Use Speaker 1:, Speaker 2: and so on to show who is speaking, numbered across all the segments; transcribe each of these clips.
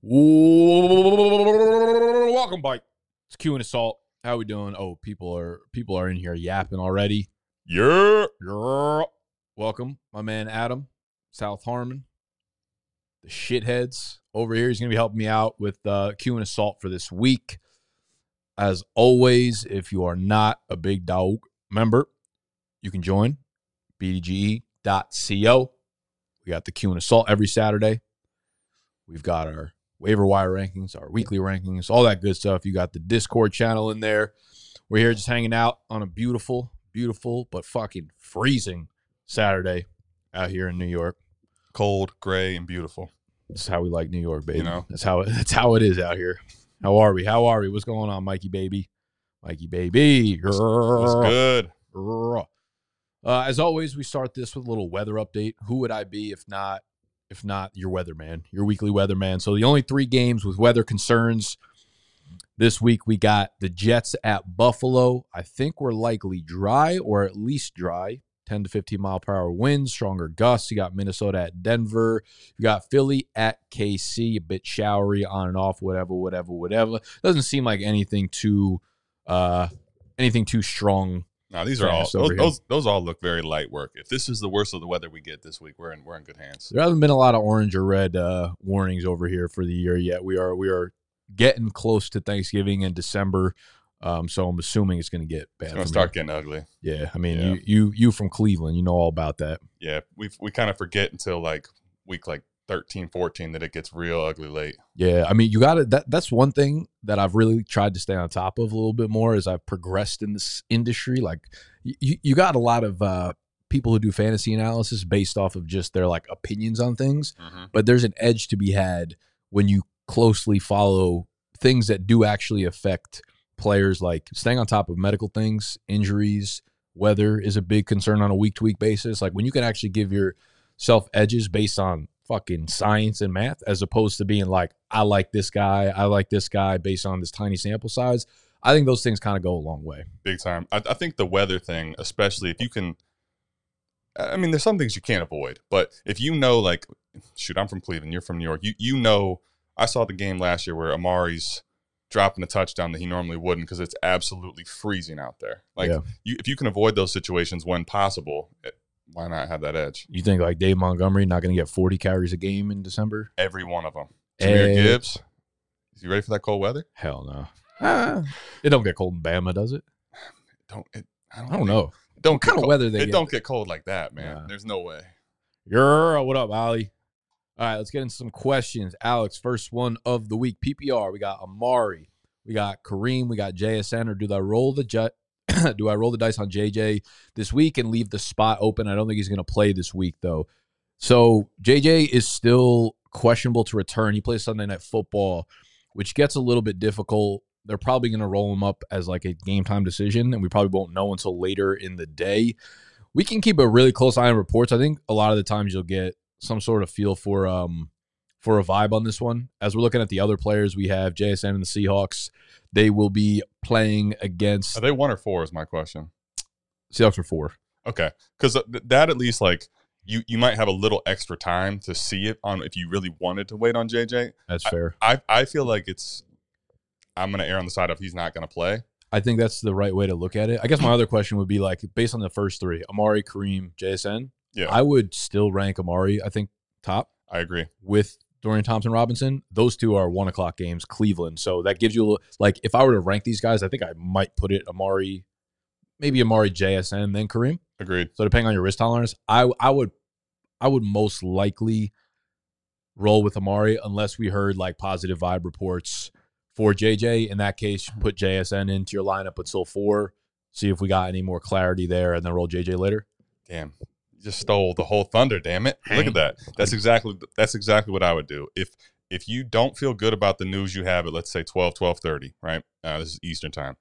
Speaker 1: Welcome, bike. It's Q and Assault. How we doing? Oh, people are people are in here yapping already.
Speaker 2: Yeah.
Speaker 1: Yeah. Welcome, my man Adam, South Harmon. The shitheads over here. He's gonna be helping me out with uh, Q and Assault for this week. As always, if you are not a big dog member, you can join bdge.co. We got the Q and Assault every Saturday. We've got our waiver wire rankings, our weekly rankings, all that good stuff. You got the Discord channel in there. We're here just hanging out on a beautiful, beautiful, but fucking freezing Saturday out here in New York.
Speaker 2: Cold, gray, and beautiful.
Speaker 1: This is how we like New York, baby.
Speaker 2: You know?
Speaker 1: that's how it, that's how it is out here. How are we? How are we? What's going on, Mikey baby? Mikey baby.
Speaker 2: What's, what's good?
Speaker 1: Uh, as always, we start this with a little weather update. Who would I be if not if not your weatherman, your weekly weatherman? So the only three games with weather concerns this week we got the Jets at Buffalo. I think we're likely dry or at least dry. 10 to 15 mile per hour winds, stronger gusts. You got Minnesota at Denver. You got Philly at KC, a bit showery on and off, whatever, whatever, whatever. Doesn't seem like anything too uh anything too strong
Speaker 2: No, these are all those, those. Those all look very light work. If this is the worst of the weather we get this week, we're in we're in good hands.
Speaker 1: There haven't been a lot of orange or red uh, warnings over here for the year yet. We are we are getting close to Thanksgiving in December, um, so I'm assuming it's going to get bad.
Speaker 2: It's gonna
Speaker 1: from
Speaker 2: start getting ugly.
Speaker 1: Yeah, I mean
Speaker 2: Yeah.
Speaker 1: you you you from Cleveland, you know all about that.
Speaker 2: Yeah, we we kind of forget until like week like 13, 14 that it gets real ugly late.
Speaker 1: Yeah, I mean you got to that. That's one thing that I've really tried to stay on top of a little bit more as I've progressed in this industry. Like you you got a lot of uh, people who do fantasy analysis based off of just their like opinions on things. but there's an edge to be had when you closely follow things that do actually affect players like staying on top of medical things injuries weather is a big concern on a week to week basis like when you can actually give yourself edges based on fucking science and math as opposed to being like i like this guy i like this guy based on this tiny sample size i think those things kind of go a long way
Speaker 2: Big time. I, I think the weather thing, especially if you can. I mean, there's some things you can't avoid, but if you know, like, shoot, I'm from Cleveland, you're from New York. You you know, I saw the game last year where Amari's dropping a touchdown that he normally wouldn't because it's absolutely freezing out there. Like,
Speaker 1: Yeah.
Speaker 2: you, if you can avoid those situations when possible, eh, why not have that edge?
Speaker 1: you think like dave montgomery not going to get 40 carries a game in december
Speaker 2: Every one of them. Jahmyr
Speaker 1: Eh.
Speaker 2: Gibbs, is you ready for that cold weather?
Speaker 1: Hell no. Ah, it don't get cold in Bama, does it?
Speaker 2: Don't. It, I don't,
Speaker 1: I don't
Speaker 2: think-
Speaker 1: know.
Speaker 2: It don't
Speaker 1: What kind of
Speaker 2: cold.
Speaker 1: weather they
Speaker 2: It
Speaker 1: get?
Speaker 2: don't get cold like that, man.
Speaker 1: Nah.
Speaker 2: There's no way.
Speaker 1: Yer, what up, Ali? All right, let's get into some questions. Alex, first one of the week. PPR. We got Amari. We got Kareem. We got JSN. Or do I roll the jet? do I roll the dice on JJ this week and leave the spot open? I don't think he's going to play this week though. So JJ is still questionable to return. He plays Sunday night football, which gets a little bit difficult. They're probably going to roll him up as like a game time decision, and we probably won't know until later in the day. We can keep a really close eye on reports. I think a lot of the times you'll get some sort of feel for um for a vibe on this one. As we're looking at the other players, we have JSN and the Seahawks. They will be playing against
Speaker 2: Are they one or four? Is my question.
Speaker 1: Seahawks are four.
Speaker 2: Okay, because that at least like you you might have a little extra time to see it on if you really wanted to wait on JJ.
Speaker 1: That's fair.
Speaker 2: I I feel like it's I'm gonna err on the side of he's not gonna play.
Speaker 1: I think that's the right way to look at it. I guess my other question would be like based on the first three, Amari, Kareem, JSN.
Speaker 2: Yeah.
Speaker 1: I would still rank Amari, I think, top
Speaker 2: I agree.
Speaker 1: with Dorian Thompson Robinson. Those two are one o'clock games, Cleveland. So that gives you a little like if I were to rank these guys, I think I might put it Amari, maybe Amari JSN, then Kareem.
Speaker 2: Agreed.
Speaker 1: So depending on your risk tolerance, I I would I would most likely roll with Amari unless we heard like positive vibe reports for JJ. In that case, put JSN into your lineup until four. See if we got any more clarity there, and then roll JJ later.
Speaker 2: Damn, just stole the whole thunder. Damn it! Look at that. That's exactly that's exactly what I would do if if you don't feel good about the news you have at let's say 12 12:30, right? Uh, this is Eastern time.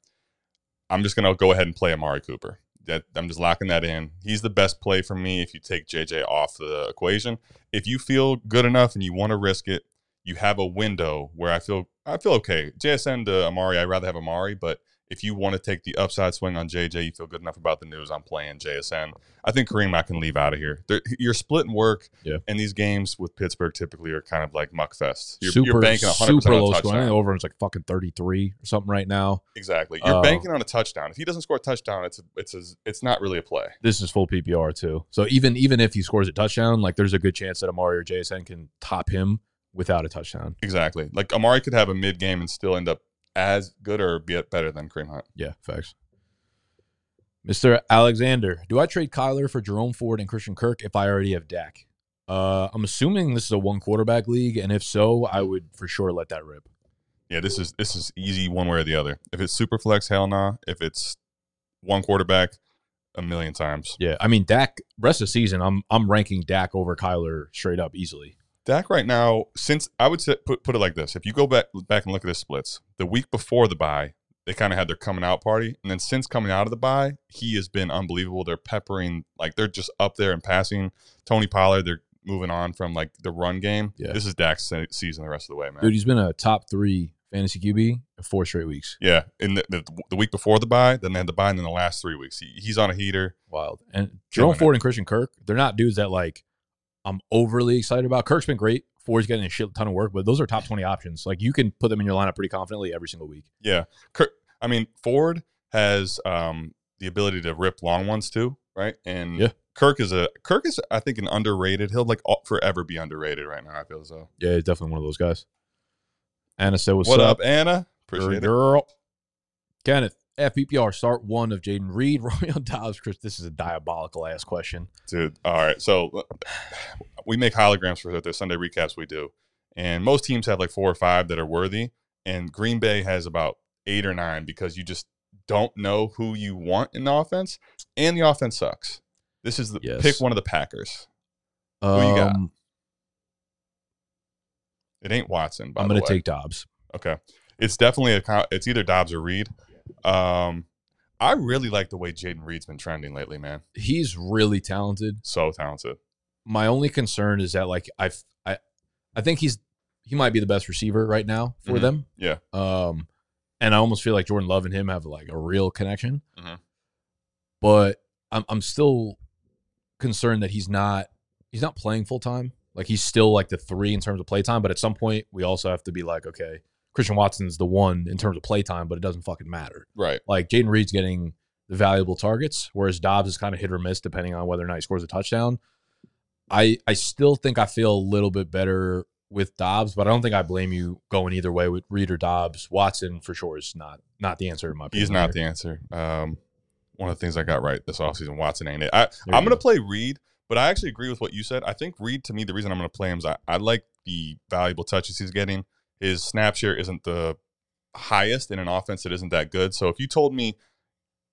Speaker 2: I'm just gonna go ahead and play Amari Cooper. That I'm just locking that in. He's the best play for me if you take JJ off the equation. If you feel good enough and you want to risk it, you have a window where I feel I feel okay. JSN to Amari, I'd rather have Amari, but if you want to take the upside swing on JJ, you feel good enough about the news. I'm playing JSN. I think Kareem I can leave out of here. They're, you're splitting work,
Speaker 1: Yeah.
Speaker 2: and these games with Pittsburgh typically are kind of like muck fest. You're,
Speaker 1: super,
Speaker 2: you're banking 100
Speaker 1: super
Speaker 2: on
Speaker 1: low
Speaker 2: a
Speaker 1: score. I think
Speaker 2: touchdown.
Speaker 1: the over is like fucking 33 or something right now.
Speaker 2: Exactly. You're
Speaker 1: Uh,
Speaker 2: banking on a touchdown. If he doesn't score a touchdown, it's a, it's a, it's not really a play.
Speaker 1: This is full PPR too. So even even if he scores a touchdown, like there's a good chance that Amari or JSN can top him without a touchdown.
Speaker 2: Exactly. Like Amari could have a mid game and still end up as good or be better than Kareem Hunt.
Speaker 1: Yeah, facts. Mr. Alexander, do I trade Kyler for Jerome Ford and Christian Kirk if I already have Dak? Uh, I'm assuming this is a one quarterback league, and if so, I would for sure let that rip.
Speaker 2: Yeah, this is this is easy one way or the other. If it's super flex, hell nah. If it's one quarterback, a million times.
Speaker 1: Yeah, I mean Dak. Rest of the season, I'm I'm ranking Dak over Kyler straight up easily.
Speaker 2: Dak right now, since I would say, put put it like this: if you go back back and look at his splits, the week before the bye, they kind of had their coming out party, and then since coming out of the bye, he has been unbelievable. They're peppering like they're just up there and passing. Tony Pollard, they're moving on from like the run game.
Speaker 1: Yeah.
Speaker 2: This is Dak's se- season the rest of the way, man.
Speaker 1: Dude, he's been a top three fantasy QB in four straight weeks.
Speaker 2: yeah, in the, the the week before the bye, then they had the bye, and then the last three weeks, he, he's on a heater.
Speaker 1: Wild. And Jerome
Speaker 2: Killing it.
Speaker 1: Ford and Christian Kirk, they're not dudes that like I'm overly excited about. Kirk's been great. Ford's getting a shit ton of work, but those are top 20 options. Like you can put them in your lineup pretty confidently every single week.
Speaker 2: Yeah, Kirk, I mean Ford has um, the ability to rip long ones too, right? And
Speaker 1: Yeah.
Speaker 2: Kirk is a Kirk is I think an underrated. He'll like forever be underrated right now. I feel so.
Speaker 1: Yeah, he's definitely one of those guys. Anna said, What's
Speaker 2: what
Speaker 1: up?
Speaker 2: up, Anna? Appreciate it.
Speaker 1: girl. Kenneth, FPPR, start one of Jayden Reed, Romeo Doubs, Chris. This is a diabolical ass question.
Speaker 2: dude. All right, so we make holograms for the Sunday recaps we do, and most teams have like four or five that are worthy, and Green Bay has about eight or nine because you just don't know who you want in the offense, and the offense sucks. This is the
Speaker 1: Yes.
Speaker 2: pick one of the Packers.
Speaker 1: Um,
Speaker 2: you got? It ain't Watson. By
Speaker 1: I'm going to take Doubs.
Speaker 2: Okay, it's definitely a. It's either Doubs or Reed. Um, I really like the way Jayden Reed's been trending lately, man.
Speaker 1: He's really talented.
Speaker 2: So talented.
Speaker 1: my only concern is that like I I I think he's he might be the best receiver right now for
Speaker 2: Mhm.
Speaker 1: them.
Speaker 2: Yeah.
Speaker 1: Um, and I almost feel like Jordan Love and him have like a real connection.
Speaker 2: Mhm.
Speaker 1: But I'm I'm still concerned that he's not he's not playing full time. Like he's still like the three in terms of play time. But at some point, we also have to be like, okay, Christian Watson's the one in terms of play time, but it doesn't fucking matter.
Speaker 2: Right.
Speaker 1: Like Jayden Reed's getting the valuable targets, whereas Doubs is kind of hit or miss depending on whether or not he scores a touchdown. I I still think I feel a little bit better with Doubs, but I don't think I blame you going either way with Reed or Doubs. Watson for sure is not not the answer in my opinion.
Speaker 2: He's not
Speaker 1: here.
Speaker 2: the answer. Um, one of the things I got right this offseason, Watson ain't it. I,
Speaker 1: There
Speaker 2: I'm going to play Reed, but I actually agree with what you said. I think Reed, to me, the reason I'm going to play him is I, I like the valuable touches he's getting. His snap share isn't the highest in an offense that isn't that good. So if you told me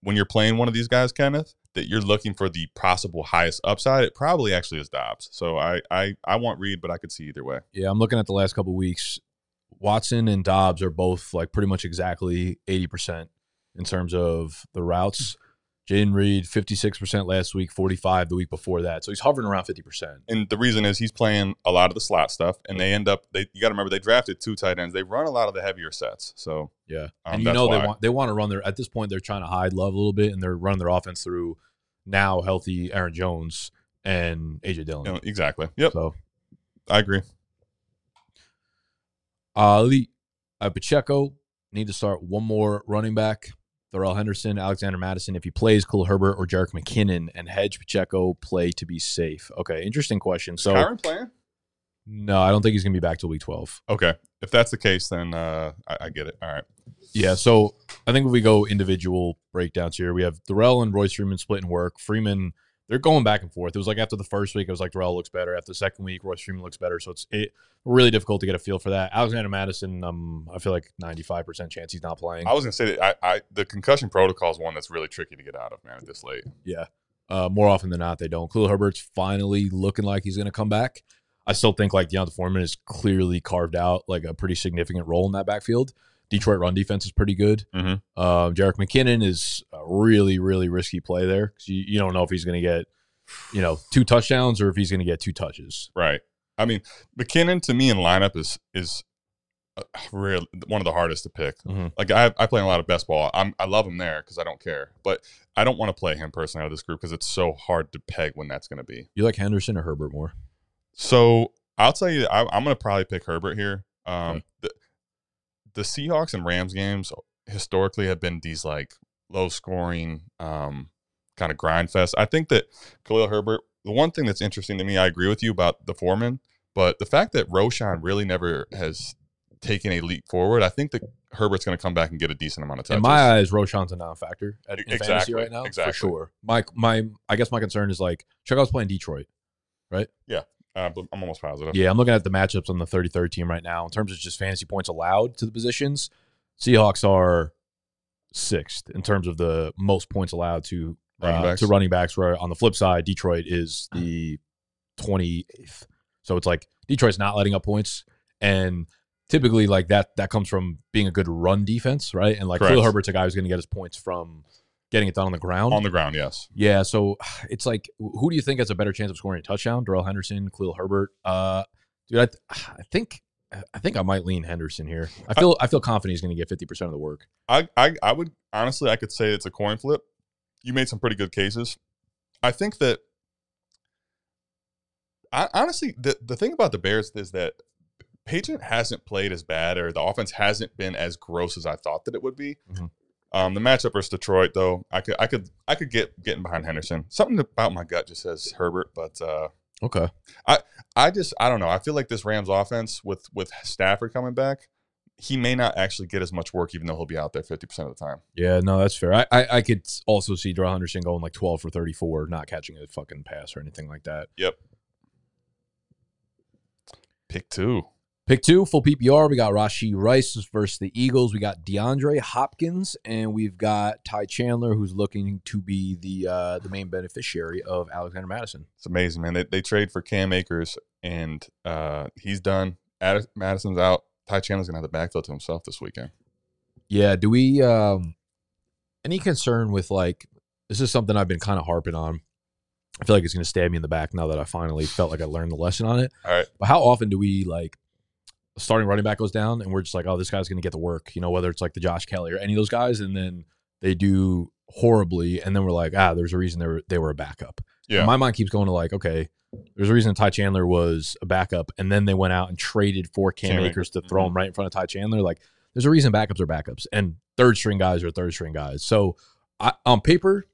Speaker 2: when you're playing one of these guys, Kenneth, that you're looking for the possible highest upside, it probably actually is Doubs. So I I, I want Reed, but I could see either way.
Speaker 1: Yeah, I'm looking at the last couple weeks. Watson and Doubs are both like pretty much exactly 80% in terms of the routes. Jayden Reed, 56% last week, 45 the week before that. So he's hovering around 50%.
Speaker 2: And the reason is he's playing a lot of the slot stuff, and they end up. They you got to remember they drafted two tight ends. They run a lot of the heavier sets. So
Speaker 1: Yeah.
Speaker 2: Um,
Speaker 1: and you know
Speaker 2: why.
Speaker 1: they want they want to run their at this point they're trying to hide love a little bit and they're running their offense through now healthy Aaron Jones and AJ Dillon.
Speaker 2: you know, exactly. Yep,
Speaker 1: So
Speaker 2: I agree.
Speaker 1: Ali uh, Pacheco need to start one more running back. Darrell Henderson, Alexander Mattison. If he plays Khalil Herbert or Jerick McKinnon and hedge Pacheco play to be safe. Okay, interesting question. So
Speaker 2: Kyren playing?
Speaker 1: no, I don't think he's gonna be back till week twelve.
Speaker 2: Okay, if that's the case, then uh, I, I get it. All right.
Speaker 1: Yeah, so I think if we go individual breakdowns here, we have Darrell and Royce Freeman splitting work. Freeman, they're going back and forth. It was like after the first week, it was like Darrell looks better. After the second week, Royce Freeman looks better. So it's it, really difficult to get a feel for that. Alexander Mattison, um, I feel like ninety five percent chance he's not playing.
Speaker 2: I was gonna say that I, I the concussion protocol is one that's really tricky to get out of, man. At this late,
Speaker 1: Yeah, uh, more often than not, they don't. Khalil Herbert's finally looking like he's going to come back. I still think like D'Onta Foreman is clearly carved out like a pretty significant role in that backfield. Detroit run defense is pretty good.
Speaker 2: Mhm.
Speaker 1: Um, Jerick McKinnon is a really, really risky play there because you, you don't know if he's going to get, you know, two touchdowns or if he's going to get two touches.
Speaker 2: right? I mean, McKinnon to me in lineup is is uh, really one of the hardest to pick.
Speaker 1: Mhm.
Speaker 2: Like I, I play a lot of best ball. I'm, I love him there because I don't care, but I don't want to play him personally out of this group because it's so hard to peg when that's going to be.
Speaker 1: You like Henderson or Herbert more?
Speaker 2: So I'll tell you, I, I'm going to probably pick Herbert here. Um,
Speaker 1: Okay.
Speaker 2: the, the Seahawks and Rams games historically have been these like low scoring, um, kind of grind fest. I think that Khalil Herbert. The one thing that's interesting to me, I agree with you about the foreman, but the fact that Roschon really never has taken a leap forward, I think that Herbert's going to come back and get a decent amount of touches.
Speaker 1: In my eyes, Roschon's a non-factor at, in fantasy
Speaker 2: Exactly,
Speaker 1: right now
Speaker 2: exactly.
Speaker 1: for sure. My my I guess my concern is like Chicago's playing Detroit.
Speaker 2: Uh, I'm almost positive.
Speaker 1: Yeah, I'm looking at the matchups on the 33rd team right now in terms of just fantasy points allowed to the positions. Seahawks are sixth in terms of the most points allowed to
Speaker 2: Running
Speaker 1: uh,
Speaker 2: backs.
Speaker 1: to running backs. Where on the flip side, Detroit is the 28th. So it's like Detroit's not letting up points, and typically like that that comes from being a good run defense, right? And like Phil Herbert's a guy who's going to get his points from getting it done on the ground.
Speaker 2: On the ground, yes.
Speaker 1: Yeah, so it's like, who do you think has a better chance of scoring a touchdown? Darrell Henderson, Khalil Herbert. Uh, dude, I, th- I think I think I might lean Henderson here. I feel I feel confident he's going to get fifty percent of the work.
Speaker 2: I, I I would honestly I could say it's a coin flip. You made some pretty good cases. I think that I, honestly the the thing about the Bears is that Patriot hasn't played as bad or the offense hasn't been as gross as I thought that it would be.
Speaker 1: Mhm.
Speaker 2: Um, the matchup versus Detroit though, I could I could I could get getting behind Henderson. Something about my gut just says Herbert, but uh,
Speaker 1: Okay,
Speaker 2: I I just I don't know. I feel like this Rams offense with with Stafford coming back, he may not actually get as much work even though he'll be out there 50% of the time.
Speaker 1: yeah, no, that's fair. I I, I could also see Darrell Henderson going like twelve for thirty four, not catching a fucking pass or anything like that. Yep.
Speaker 2: Pick 2.
Speaker 1: Pick two, full PPR. We got Rashee Rice versus the Eagles. We got DeAndre Hopkins, and we've got Ty Chandler, who's looking to be the uh, the main beneficiary of Alexander Mattison.
Speaker 2: It's amazing, man. They, they trade for Cam Akers, and uh, he's done. Mattison's out. Ty Chandler's gonna have the backfield to himself this weekend.
Speaker 1: Yeah. Do we um any concern with like this is something I've been kind of harping on. I feel like it's gonna stab me in the back now that I finally felt like I learned the lesson on it.
Speaker 2: All right,
Speaker 1: But how often do we like starting running back goes down and we're just like, oh, this guy's gonna get the work, you know, whether it's like the Josh Kelly or any of those guys, and then they do horribly, and then we're like, ah, there's a reason they were they were a backup.
Speaker 2: Yeah.
Speaker 1: And my mind keeps going to like, okay, there's a reason Ty Chandler was a backup, and then they went out and traded for Cam,
Speaker 2: Cam
Speaker 1: Akers to throw him right in front of Ty Chandler. Like, there's a reason backups are backups, and third string guys are third string guys. So, I, on paper,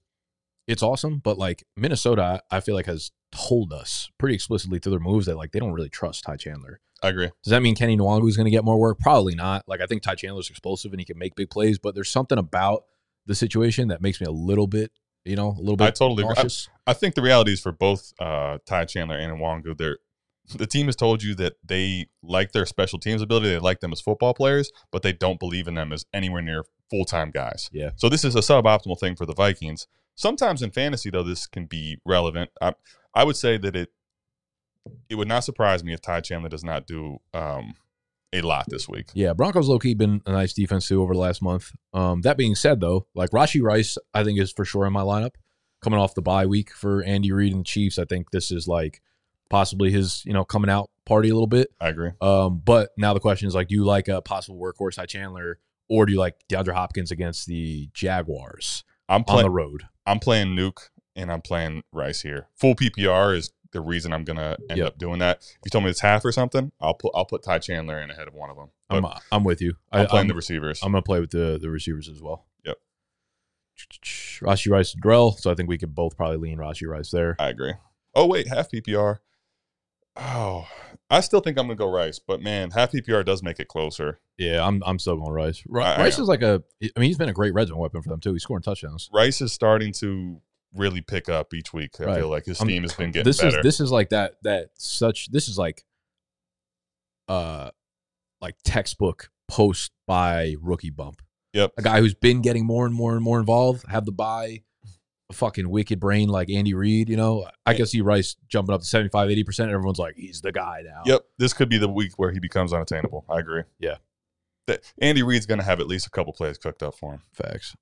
Speaker 1: it's awesome, but like Minnesota, I feel like has told us pretty explicitly through their moves that like they don't really trust Ty Chandler.
Speaker 2: I agree.
Speaker 1: Does that mean Kene Nwangwu is going to get more work? Probably not. Like I think Ty Chandler's explosive and he can make big plays, but there's something about the situation that makes me a little bit, you know, a little bit
Speaker 2: I totally agree.
Speaker 1: nauseous.
Speaker 2: I think the reality is for both uh, Ty Chandler and Nwangwu, they're the team has told you that they like their special teams ability. They like them as football players, but they don't believe in them as anywhere near full time guys.
Speaker 1: Yeah.
Speaker 2: So this is a suboptimal thing for the Vikings. Sometimes in fantasy, though, this can be relevant. I, I would say that it it would not surprise me if Ty Chandler does not do um, a lot this week.
Speaker 1: Yeah, Broncos low key been a nice defense too over the last month. Um, that being said, though, like Rashee Rice, I think is for sure in my lineup. Coming off the bye week for Andy Reid and the Chiefs, I think this is like possibly his you know coming out party a little bit.
Speaker 2: I agree.
Speaker 1: Um, but now the question is like, do you like a possible workhorse Ty Chandler, or do you like DeAndre Hopkins against the Jaguars
Speaker 2: I'm
Speaker 1: on
Speaker 2: playing.
Speaker 1: the road?
Speaker 2: I'm playing Nuke and I'm playing Rice here. Full PPR is the reason I'm gonna end
Speaker 1: Yep.
Speaker 2: up doing that. If you told me it's half or something, I'll put I'll put Ty Chandler in ahead of one of them. But
Speaker 1: I'm I'm with you.
Speaker 2: I'm
Speaker 1: I,
Speaker 2: playing
Speaker 1: I'm,
Speaker 2: the receivers.
Speaker 1: I'm gonna play with the the receivers as well.
Speaker 2: Yep.
Speaker 1: Rashee Rice, Drell. So I think we could both probably lean Rashee Rice there.
Speaker 2: I agree. Oh wait, half PPR. Oh, I still think I'm gonna go Rice, but man, half PPR does make it closer.
Speaker 1: Yeah, I'm I'm still going Rice.
Speaker 2: I
Speaker 1: Rice
Speaker 2: am.
Speaker 1: is like a. I mean, he's been a great red zone weapon for them too. He's scoring touchdowns.
Speaker 2: Rice is starting to really pick up each week. I
Speaker 1: Right.
Speaker 2: feel like his
Speaker 1: I'm-
Speaker 2: team has been getting
Speaker 1: this
Speaker 2: better.
Speaker 1: is this is like that that such this is like uh like textbook post by rookie bump.
Speaker 2: Yep.
Speaker 1: A guy who's been getting more and more and more involved, have the buy a fucking wicked brain like Andy Reid, you know. I can see Rice jumping up to 75, 80%. Everyone's like, he's the guy now.
Speaker 2: Yep, this could be the week where he becomes unattainable. I agree.
Speaker 1: Yeah.
Speaker 2: That Andy Reid's gonna have at least a couple plays cooked up for him.
Speaker 1: Facts.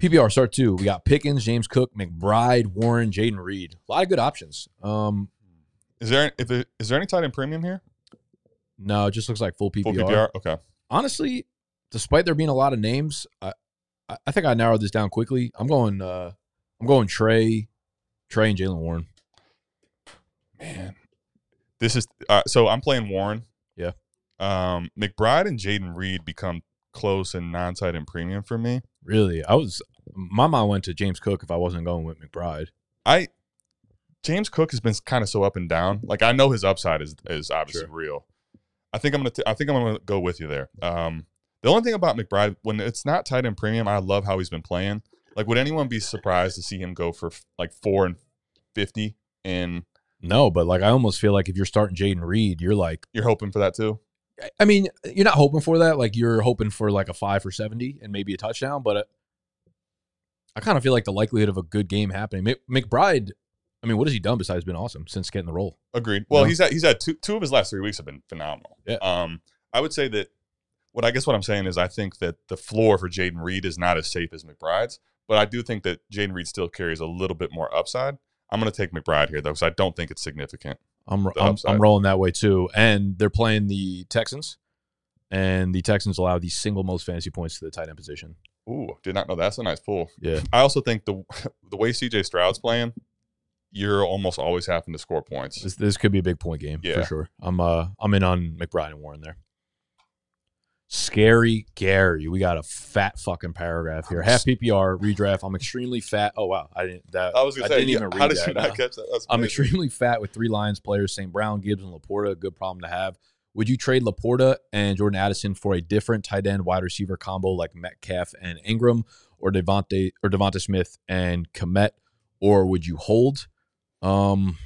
Speaker 1: PPR start two. We got Pickens, James Cook, McBride, Warren, Jayden Reed. A lot of good options. Um,
Speaker 2: Is there if it, is there any tight end premium here?
Speaker 1: No, it just looks like full PPR.
Speaker 2: Full PPR. Okay.
Speaker 1: Honestly, despite there being a lot of names, I I- think I narrowed this down quickly. I'm going uh I'm going Trey, Trey and Jaylen Warren.
Speaker 2: Man, this is uh, so. I'm playing Warren.
Speaker 1: Yeah.
Speaker 2: Um, McBride and Jayden Reed become close and non-tight end premium for me.
Speaker 1: Really, I was my mind went to James Cook if I wasn't going with McBride.
Speaker 2: I James Cook has been kind of so up and down. Like I know his upside is is obviously
Speaker 1: Sure.
Speaker 2: real. I think I'm gonna t- I think I'm gonna go with you there. Um, the only thing about McBride when it's not tight end premium, I love how he's been playing. Like, would anyone be surprised to see him go for f- like four and fifty? And
Speaker 1: No, but like I almost feel like if you're starting Jayden Reed, you're like,
Speaker 2: you're hoping for that too.
Speaker 1: I mean, you're not hoping for that. Like you're hoping for like a five for seventy and maybe a touchdown. But uh, I kind of feel like the likelihood of a good game happening. McBride, I mean, what has he done besides been awesome since getting the role?
Speaker 2: Agreed. Well, he's had he's had two two of his last three weeks have been phenomenal.
Speaker 1: Yeah.
Speaker 2: Um, I would say that what I guess what I'm saying is I think that the floor for Jayden Reed is not as safe as McBride's, but I do think that Jayden Reed still carries a little bit more upside. I'm going to take McBride here though, because I don't think it's significant.
Speaker 1: I'm I'm. I'm rolling that way too. And they're playing the Texans, and the Texans allow the single most fantasy points to the tight end position.
Speaker 2: Ooh, did not know that's a nice pull.
Speaker 1: Yeah.
Speaker 2: I also think the the way CJ Stroud's playing, you're almost always having to score points.
Speaker 1: This this could be a big point game
Speaker 2: Yeah.
Speaker 1: for sure. I'm uh I'm in on McBride and Warren there. Scary Gary, we got a fat fucking paragraph here. Half PPR redraft. I'm extremely fat. Oh wow, I didn't. That
Speaker 2: I was going to say,
Speaker 1: didn't even read
Speaker 2: how did
Speaker 1: that.
Speaker 2: you not
Speaker 1: no.
Speaker 2: catch that? That's
Speaker 1: I'm
Speaker 2: amazing.
Speaker 1: extremely fat with three Lions players: St. Brown, Gibbs, and Laporta. Good problem to have. Would you trade Laporta and Jordan Addison for a different tight end wide receiver combo like Metcalf and Ingram, or Devonte or Devonta Smith and Kmet, or would you hold? Um,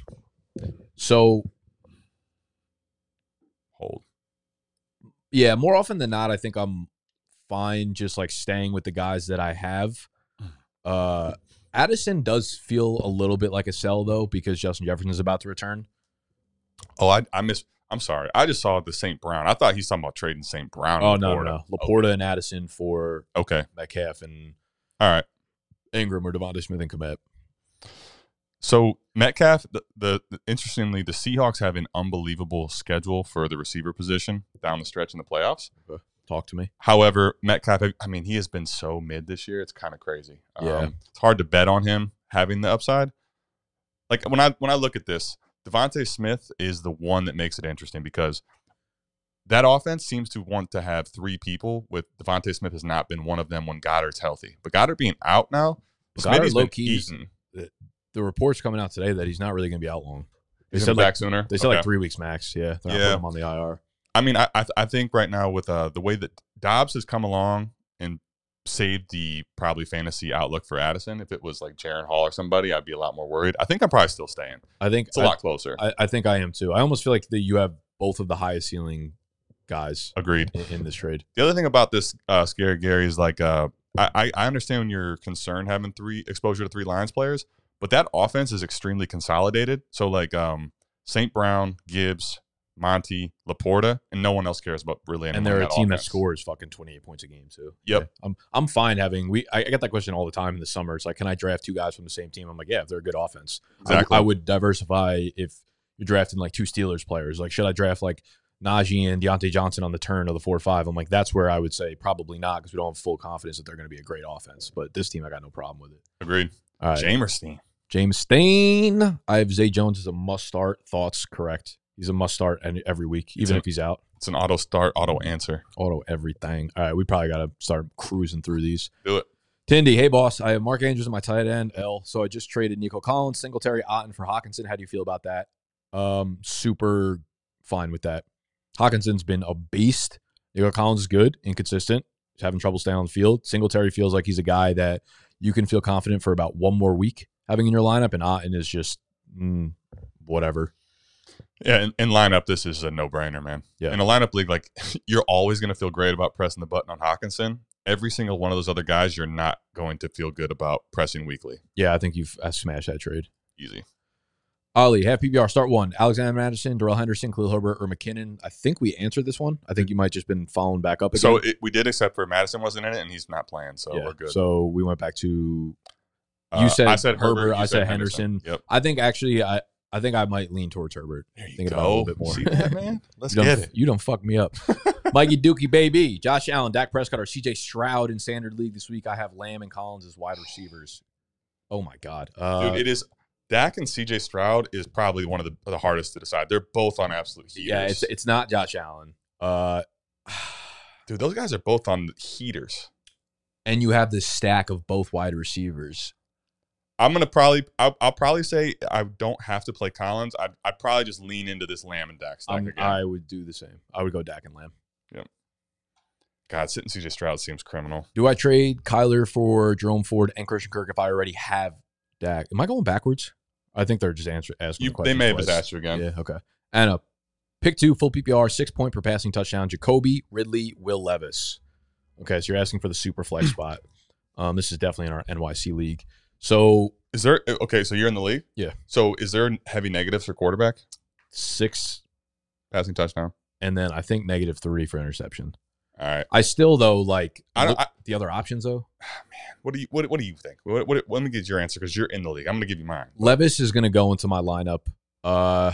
Speaker 1: so
Speaker 2: Hold.
Speaker 1: Yeah, more often than not, I think I'm fine just like staying with the guys that I have. Uh, Addison does feel a little bit like a sell though because Justin Jefferson is about to return.
Speaker 2: Oh, I I miss. I'm sorry. I just saw the St. Brown. I thought he's talking about trading St. Brown.
Speaker 1: Oh no, no,
Speaker 2: Laporta.
Speaker 1: Laporta and Addison for
Speaker 2: Okay.
Speaker 1: Metcalf and
Speaker 2: All right.
Speaker 1: Ingram or Devonta Smith and Kmet.
Speaker 2: So Metcalf, the, the, the interestingly, the Seahawks have an unbelievable schedule for the receiver position down the stretch in the playoffs.
Speaker 1: Talk to me.
Speaker 2: However, Metcalf, I mean, he has been so mid this year; it's kind of crazy.
Speaker 1: Yeah.
Speaker 2: Um, it's hard to bet on him having the upside. Like when I when I look at this, Devonta Smith is the one that makes it interesting because that offense seems to want to have three people. With Devonta Smith has not been one of them when Goedert's healthy, but Goedert being out now,
Speaker 1: Goedert
Speaker 2: Smitty's
Speaker 1: is-
Speaker 2: eating.
Speaker 1: The reports coming out today that he's not really going to be out long. They
Speaker 2: He's
Speaker 1: said like
Speaker 2: back sooner.
Speaker 1: they said
Speaker 2: Okay.
Speaker 1: like three weeks max. Yeah,
Speaker 2: Yeah.
Speaker 1: him on the IR.
Speaker 2: I mean, I I, th- I think right now with uh, the way that Dobbs has come along and saved the probably fantasy outlook for Addison. If it was like Jaren Hall or somebody, I'd be a lot more worried. I think I'm probably still staying.
Speaker 1: I think
Speaker 2: It's a
Speaker 1: I,
Speaker 2: lot closer.
Speaker 1: I, I think I am too. I almost feel like that you have both of the highest ceiling guys
Speaker 2: Agreed.
Speaker 1: in, in this trade.
Speaker 2: The other thing about this uh, scary Gary is like uh, I I- I understand when you're concerned having three exposure to three Lions players, but that offense is extremely consolidated. So like um, St. Brown, Gibbs, Monty, Laporta, and no one else cares about really anyone.
Speaker 1: and they're a team that scores fucking 28 points a game too.
Speaker 2: Yep.
Speaker 1: Yeah. I'm I'm fine having we I, I get that question all the time in the summer. It's like, can I draft two guys from the same team? I'm like, yeah, if they're a good offense. I
Speaker 2: Exactly.
Speaker 1: I, would diversify if you're drafting like two Steelers players. Like, should I draft like Najee and Diontae Johnson on the turn of the four or five? I'm like, that's where I would say probably not because we don't have full confidence that they're going to be a great offense. But this team, I got no problem with it.
Speaker 2: Agreed.
Speaker 1: All right.
Speaker 2: Jamerstein.
Speaker 1: James Stain. I have Zay Jones as a must start. Thoughts correct. He's a must start any, every week, even
Speaker 2: a-
Speaker 1: if he's out.
Speaker 2: It's an auto start, auto answer.
Speaker 1: Auto everything. All right, we probably got to start cruising through these.
Speaker 2: Do it. Tindy.
Speaker 1: hey boss, I have Mark Andrews in my tight end L. So I just traded Nico Collins, Singletary, Otton for Hockenson. How do you feel about that? Um, super fine with that. Hockenson's been a beast. Nico Collins is good, inconsistent. He's having trouble staying on the field. Singletary feels like he's a guy that you can feel confident for about one more week having in your lineup, and Otton is just mm, whatever.
Speaker 2: Yeah, in, in lineup, this is a no brainer, man.
Speaker 1: Yeah.
Speaker 2: In a lineup league, like you're always going to feel great about pressing the button on Hockenson. Every single one of those other guys, you're not going to feel good about pressing weekly.
Speaker 1: Yeah, I think you've uh, smashed that trade.
Speaker 2: Easy.
Speaker 1: Ali, have PPR start one. Alexander Mattison, Darrell Henderson, Khalil Herbert, or McKinnon. I think we answered this one. I think you might just been following back up again.
Speaker 2: So it, we did, except for Mattison wasn't in it, and he's not playing, so
Speaker 1: yeah.
Speaker 2: we're good.
Speaker 1: So we went back to.
Speaker 2: Uh,
Speaker 1: you said
Speaker 2: I said
Speaker 1: Herbert,
Speaker 2: Herbert.
Speaker 1: I said Henderson.
Speaker 2: Yep.
Speaker 1: I think actually, I I think I might lean towards Herbert.
Speaker 2: There you
Speaker 1: Thinking about it a little bit more.
Speaker 2: See that, man? Let's
Speaker 1: you
Speaker 2: get
Speaker 1: done,
Speaker 2: it.
Speaker 1: You don't fuck me up. Mikey Dookie, baby. Josh Allen, Dak Prescott, or CJ Stroud in standard league this week. I have Lamb and Collins as wide receivers. Oh my god, uh,
Speaker 2: Dude, it is Dak and CJ Stroud is probably one of the, the hardest to decide. They're both on absolute heaters.
Speaker 1: yeah, it's it's not Josh Allen. Uh,
Speaker 2: Dude, those guys are both on heaters.
Speaker 1: and you have this stack of both wide receivers.
Speaker 2: I'm gonna probably I'll, I'll probably say I don't have to play Collins. I'd, I'd probably just lean into this Lamb and Dak stack again.
Speaker 1: I would do the same. I would go Dak and Lamb. Yep.
Speaker 2: God, sitting CJ Stroud seems criminal.
Speaker 1: Do I trade Kyler for Jerome Ford and Christian Kirk if I already have Dak? Am I going backwards? I think they're just answer, asking
Speaker 2: You,
Speaker 1: the
Speaker 2: they may have
Speaker 1: twice.
Speaker 2: just asked you again.
Speaker 1: Yeah, okay. And a pick two, full PPR, six point per passing touchdown. Jakobi, Ridley, Will Levis. Okay, so you're asking for the super flex spot. Um, this is definitely in our NYC league. So
Speaker 2: Is there okay? So you're in the league.
Speaker 1: Yeah.
Speaker 2: So is there heavy negatives for quarterback
Speaker 1: six,
Speaker 2: passing touchdown?
Speaker 1: and then I think negative three for interception.
Speaker 2: All right.
Speaker 1: I still though like
Speaker 2: I don't. I,
Speaker 1: the other options though.
Speaker 2: Man, what do you what, what do you think? What, what, let me get your answer because you're in the league. I'm gonna give you mine.
Speaker 1: Levis is going to go into my lineup. Uh,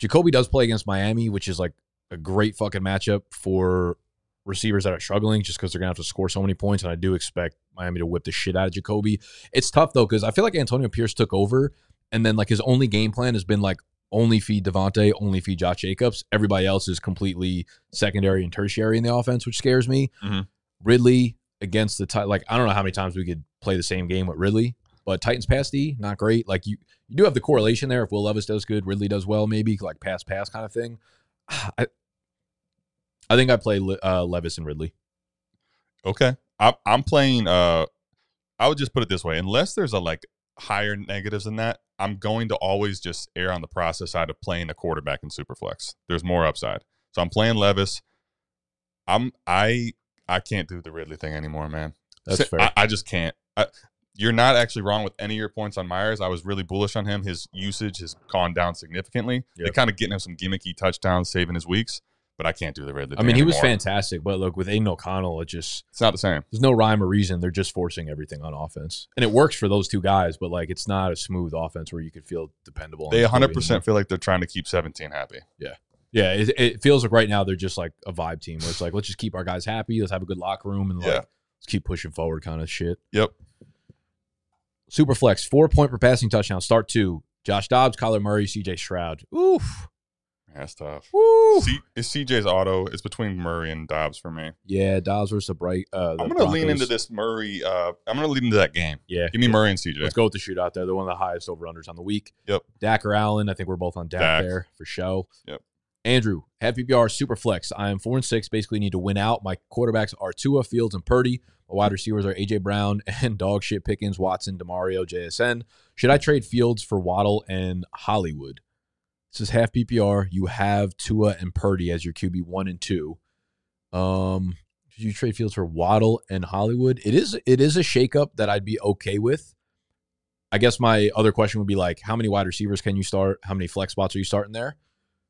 Speaker 1: Jakobi does play against Miami, which is like a great fucking matchup for receivers that are struggling just because they're going to have to score so many points. And I do expect Miami to whip the shit out of Jakobi. It's tough though because I feel like Antonio Pierce took over and then like his only game plan has been like only feed Davante, only feed Josh Jacobs. Everybody else is completely secondary and tertiary in the offense, which scares me.
Speaker 2: Mhm.
Speaker 1: Ridley against the Ti- like I don't know how many times we could play the same game with Ridley, but Titans pass D not great. Like you, you do have the correlation there. If Will Levis does good, Ridley does well, maybe like pass pass kind of thing. I, I think I play uh, Levis and Ridley.
Speaker 2: Okay. I'm I'm playing. Uh, I would just put it this way: unless there's a like higher negatives than that, I'm going to always just err on the process side of playing a quarterback in Superflex. There's more upside, so I'm playing Levis. I'm I I can't do the Ridley thing anymore, man.
Speaker 1: That's fair.
Speaker 2: I, I just can't. I, you're not actually wrong with any of your points on Meyers. I was really bullish on him. His usage has gone down significantly. They're kind of getting him some gimmicky touchdowns, saving his weeks. But I can't do the Ridley.
Speaker 1: I mean, he was
Speaker 2: anymore.
Speaker 1: fantastic, but look with Aidan O'Connell, it just
Speaker 2: It's not the same.
Speaker 1: there's no rhyme or reason. They're just forcing everything on offense, and it works for those two guys. But like, it's not a smooth offense where you could feel dependable.
Speaker 2: They 100 percent feel like they're trying to keep 17 happy.
Speaker 1: Yeah, it, it feels like right now they're just like a vibe team where it's like, let's just keep our guys happy. Let's have a good locker room and like,
Speaker 2: Yeah.
Speaker 1: let's keep pushing forward kind of shit.
Speaker 2: Yep.
Speaker 1: Super flex, four point per passing touchdown. Start two. Josh Dobbs, Kyler Murray, CJ Stroud. Oof.
Speaker 2: That's tough.
Speaker 1: Woo.
Speaker 2: C- it's CJ's auto. It's between Murray and Dobbs for me.
Speaker 1: Yeah, Dobbs versus the bright. Uh, the
Speaker 2: I'm gonna lean into this Murray. Uh, I'm gonna lean into that game.
Speaker 1: Yeah.
Speaker 2: Give me Murray and CJ.
Speaker 1: Let's go with the shootout there. They're one of the highest over unders on the week.
Speaker 2: Yep.
Speaker 1: Dak or Allen. I think we're both on Dak,
Speaker 2: Dak.
Speaker 1: there for show.
Speaker 2: Yep.
Speaker 1: Andrew, have PPR super flex. I am four and six. Basically, need to win out. My quarterbacks are Tua, Fields, and Purdy. My wide receivers are AJ Brown and dog shit Pickens, Watson, Demario, JSN. Should I trade Fields for Waddle and Hollywood? This is half PPR. You have Tua and Purdy as your QB one and two. Um, you trade Fields for Waddle and Hollywood? It is it is a shakeup that I'd be okay with. I guess my other question would be like, how many wide receivers can you start? How many flex spots are you starting there?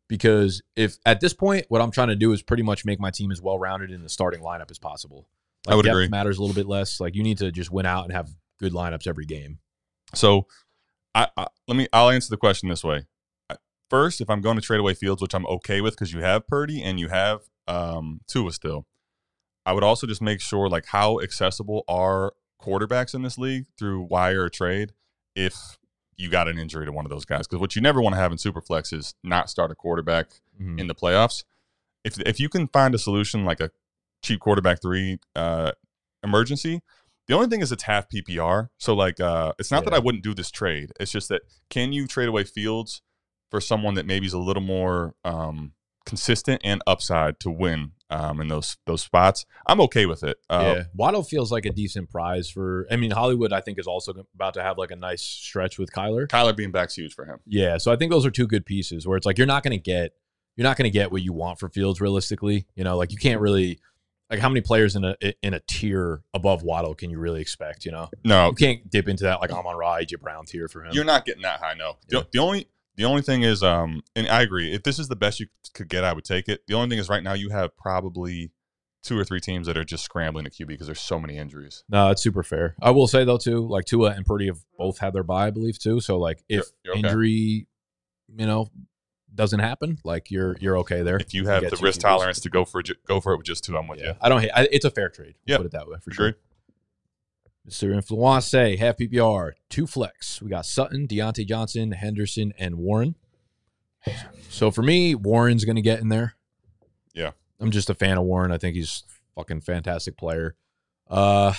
Speaker 1: Because if at this point, what I'm trying to do is pretty much make my team as well rounded in the starting lineup as possible.
Speaker 2: I would
Speaker 1: depth
Speaker 2: agree.
Speaker 1: Matters a little bit less. Like you need to just win out and have good lineups every game.
Speaker 2: So, I, I let me. I'll answer the question this way. First, if I'm going to trade away Fields, which I'm okay with because you have Purdy and you have um, Tua still, I would also just make sure like how accessible are quarterbacks in this league through wire or trade if you got an injury to one of those guys. Because what you never want to have in Superflex is not start a quarterback
Speaker 1: Mhm.
Speaker 2: in the playoffs. If if you can find a solution like a cheap quarterback three uh, emergency, the only thing is it's half PPR. So like uh, it's not that I wouldn't do this trade. It's just that can you trade away Fields for someone that maybe is a little more um, consistent and upside to win um, in those those spots? I'm okay with it. Uh,
Speaker 1: yeah, Waddle feels like a decent prize for. I mean, Hollywood I think is also about to have like a nice stretch with Kyler.
Speaker 2: Kyler being back's huge for him.
Speaker 1: Yeah, so I think those are two good pieces where it's like you're not going to get you're not going to get what you want for Fields realistically. You know, like you can't really like how many players in a in a tier above Waddle can you really expect? You know,
Speaker 2: No,
Speaker 1: you can't dip into that like I'm on Ra AJ Brown tier for him.
Speaker 2: You're not getting that high, no. The, the only the only thing is, um, and I agree. If this is the best you could get, I would take it. The only thing is, right now you have probably two or three teams that are just scrambling at QB because there's so many injuries.
Speaker 1: no, it's super fair. I will say though too, like Tua and Purdy have both had their bye, I believe too. So like if
Speaker 2: You're- you're okay.
Speaker 1: injury you know, doesn't happen, like you're you're okay there.
Speaker 2: If you have
Speaker 1: get
Speaker 2: the risk
Speaker 1: QBs.
Speaker 2: tolerance to go for go for it with just two, I'm with
Speaker 1: Yeah,
Speaker 2: you.
Speaker 1: I don't hate. I, it's a fair trade. We'll
Speaker 2: Yep.
Speaker 1: Put it that way for
Speaker 2: Agree.
Speaker 1: Mr. Influence, half PPR, two flex. We got Sutton, Diontae Johnson, Henderson, and Warren. So for me, Warren's going to get in there.
Speaker 2: Yeah.
Speaker 1: I'm just a fan of Warren. I think he's fucking fantastic player. Uh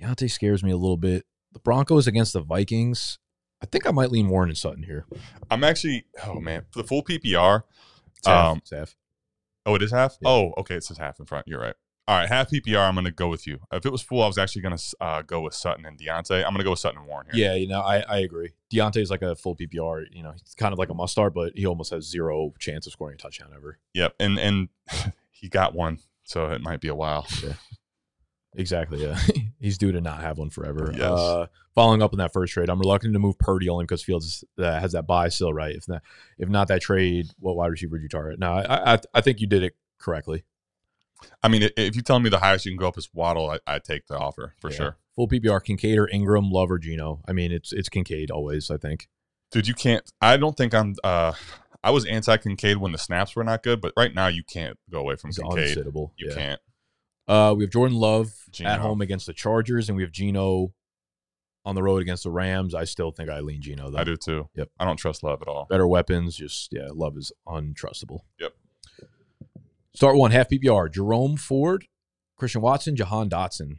Speaker 1: Diontae scares me a little bit. The Broncos against the Vikings. I think I might lean Warren and Sutton here.
Speaker 2: I'm actually. Oh man, for the full PPR.
Speaker 1: It's half.
Speaker 2: Um,
Speaker 1: It's half.
Speaker 2: Oh, it is half.
Speaker 1: Yeah.
Speaker 2: Oh, okay, it says half in front. You're right. All right, half PPR. I'm gonna go with you. If it was full, I was actually gonna uh, go with Sutton and Diontae. I'm gonna go with Sutton and Warren here.
Speaker 1: Yeah, you know, I, I agree. Diontae's like a full PPR. You know, he's kind of like a must start, but he almost has zero chance of scoring a touchdown ever.
Speaker 2: Yep. And and he got one, so it might be a while.
Speaker 1: Exactly. Yeah, he's due to not have one forever.
Speaker 2: Yes.
Speaker 1: Uh, following up on that first trade, I'm reluctant to move Purdy only because Fields uh, has that buy still, right? If not, if not that trade, what wide receiver would you target? No, I, I I think you did it correctly.
Speaker 2: I mean, if you tell me the highest you can go up is Waddle, I, I take the offer for
Speaker 1: Yeah.
Speaker 2: sure.
Speaker 1: Full PPR, Kincaid or Ingram, Love or Geno. I mean, it's it's Kincaid always. I think.
Speaker 2: Dude, you can't. I don't think I'm. uh I was anti Kincaid when the snaps were not good, but right now you can't go away from
Speaker 1: He's
Speaker 2: Kincaid. You
Speaker 1: yeah.
Speaker 2: can't.
Speaker 1: Uh, we have Jordan Love
Speaker 2: Geno.
Speaker 1: at home against the Chargers, and we have Geno on the road against the Rams. I still think I lean Geno though.
Speaker 2: I do too.
Speaker 1: Yep.
Speaker 2: I don't trust Love at all.
Speaker 1: Better weapons, just yeah, Love is untrustable.
Speaker 2: Yep.
Speaker 1: Start one half PPR: Jerome Ford, Christian Watson, Jahan Dotson.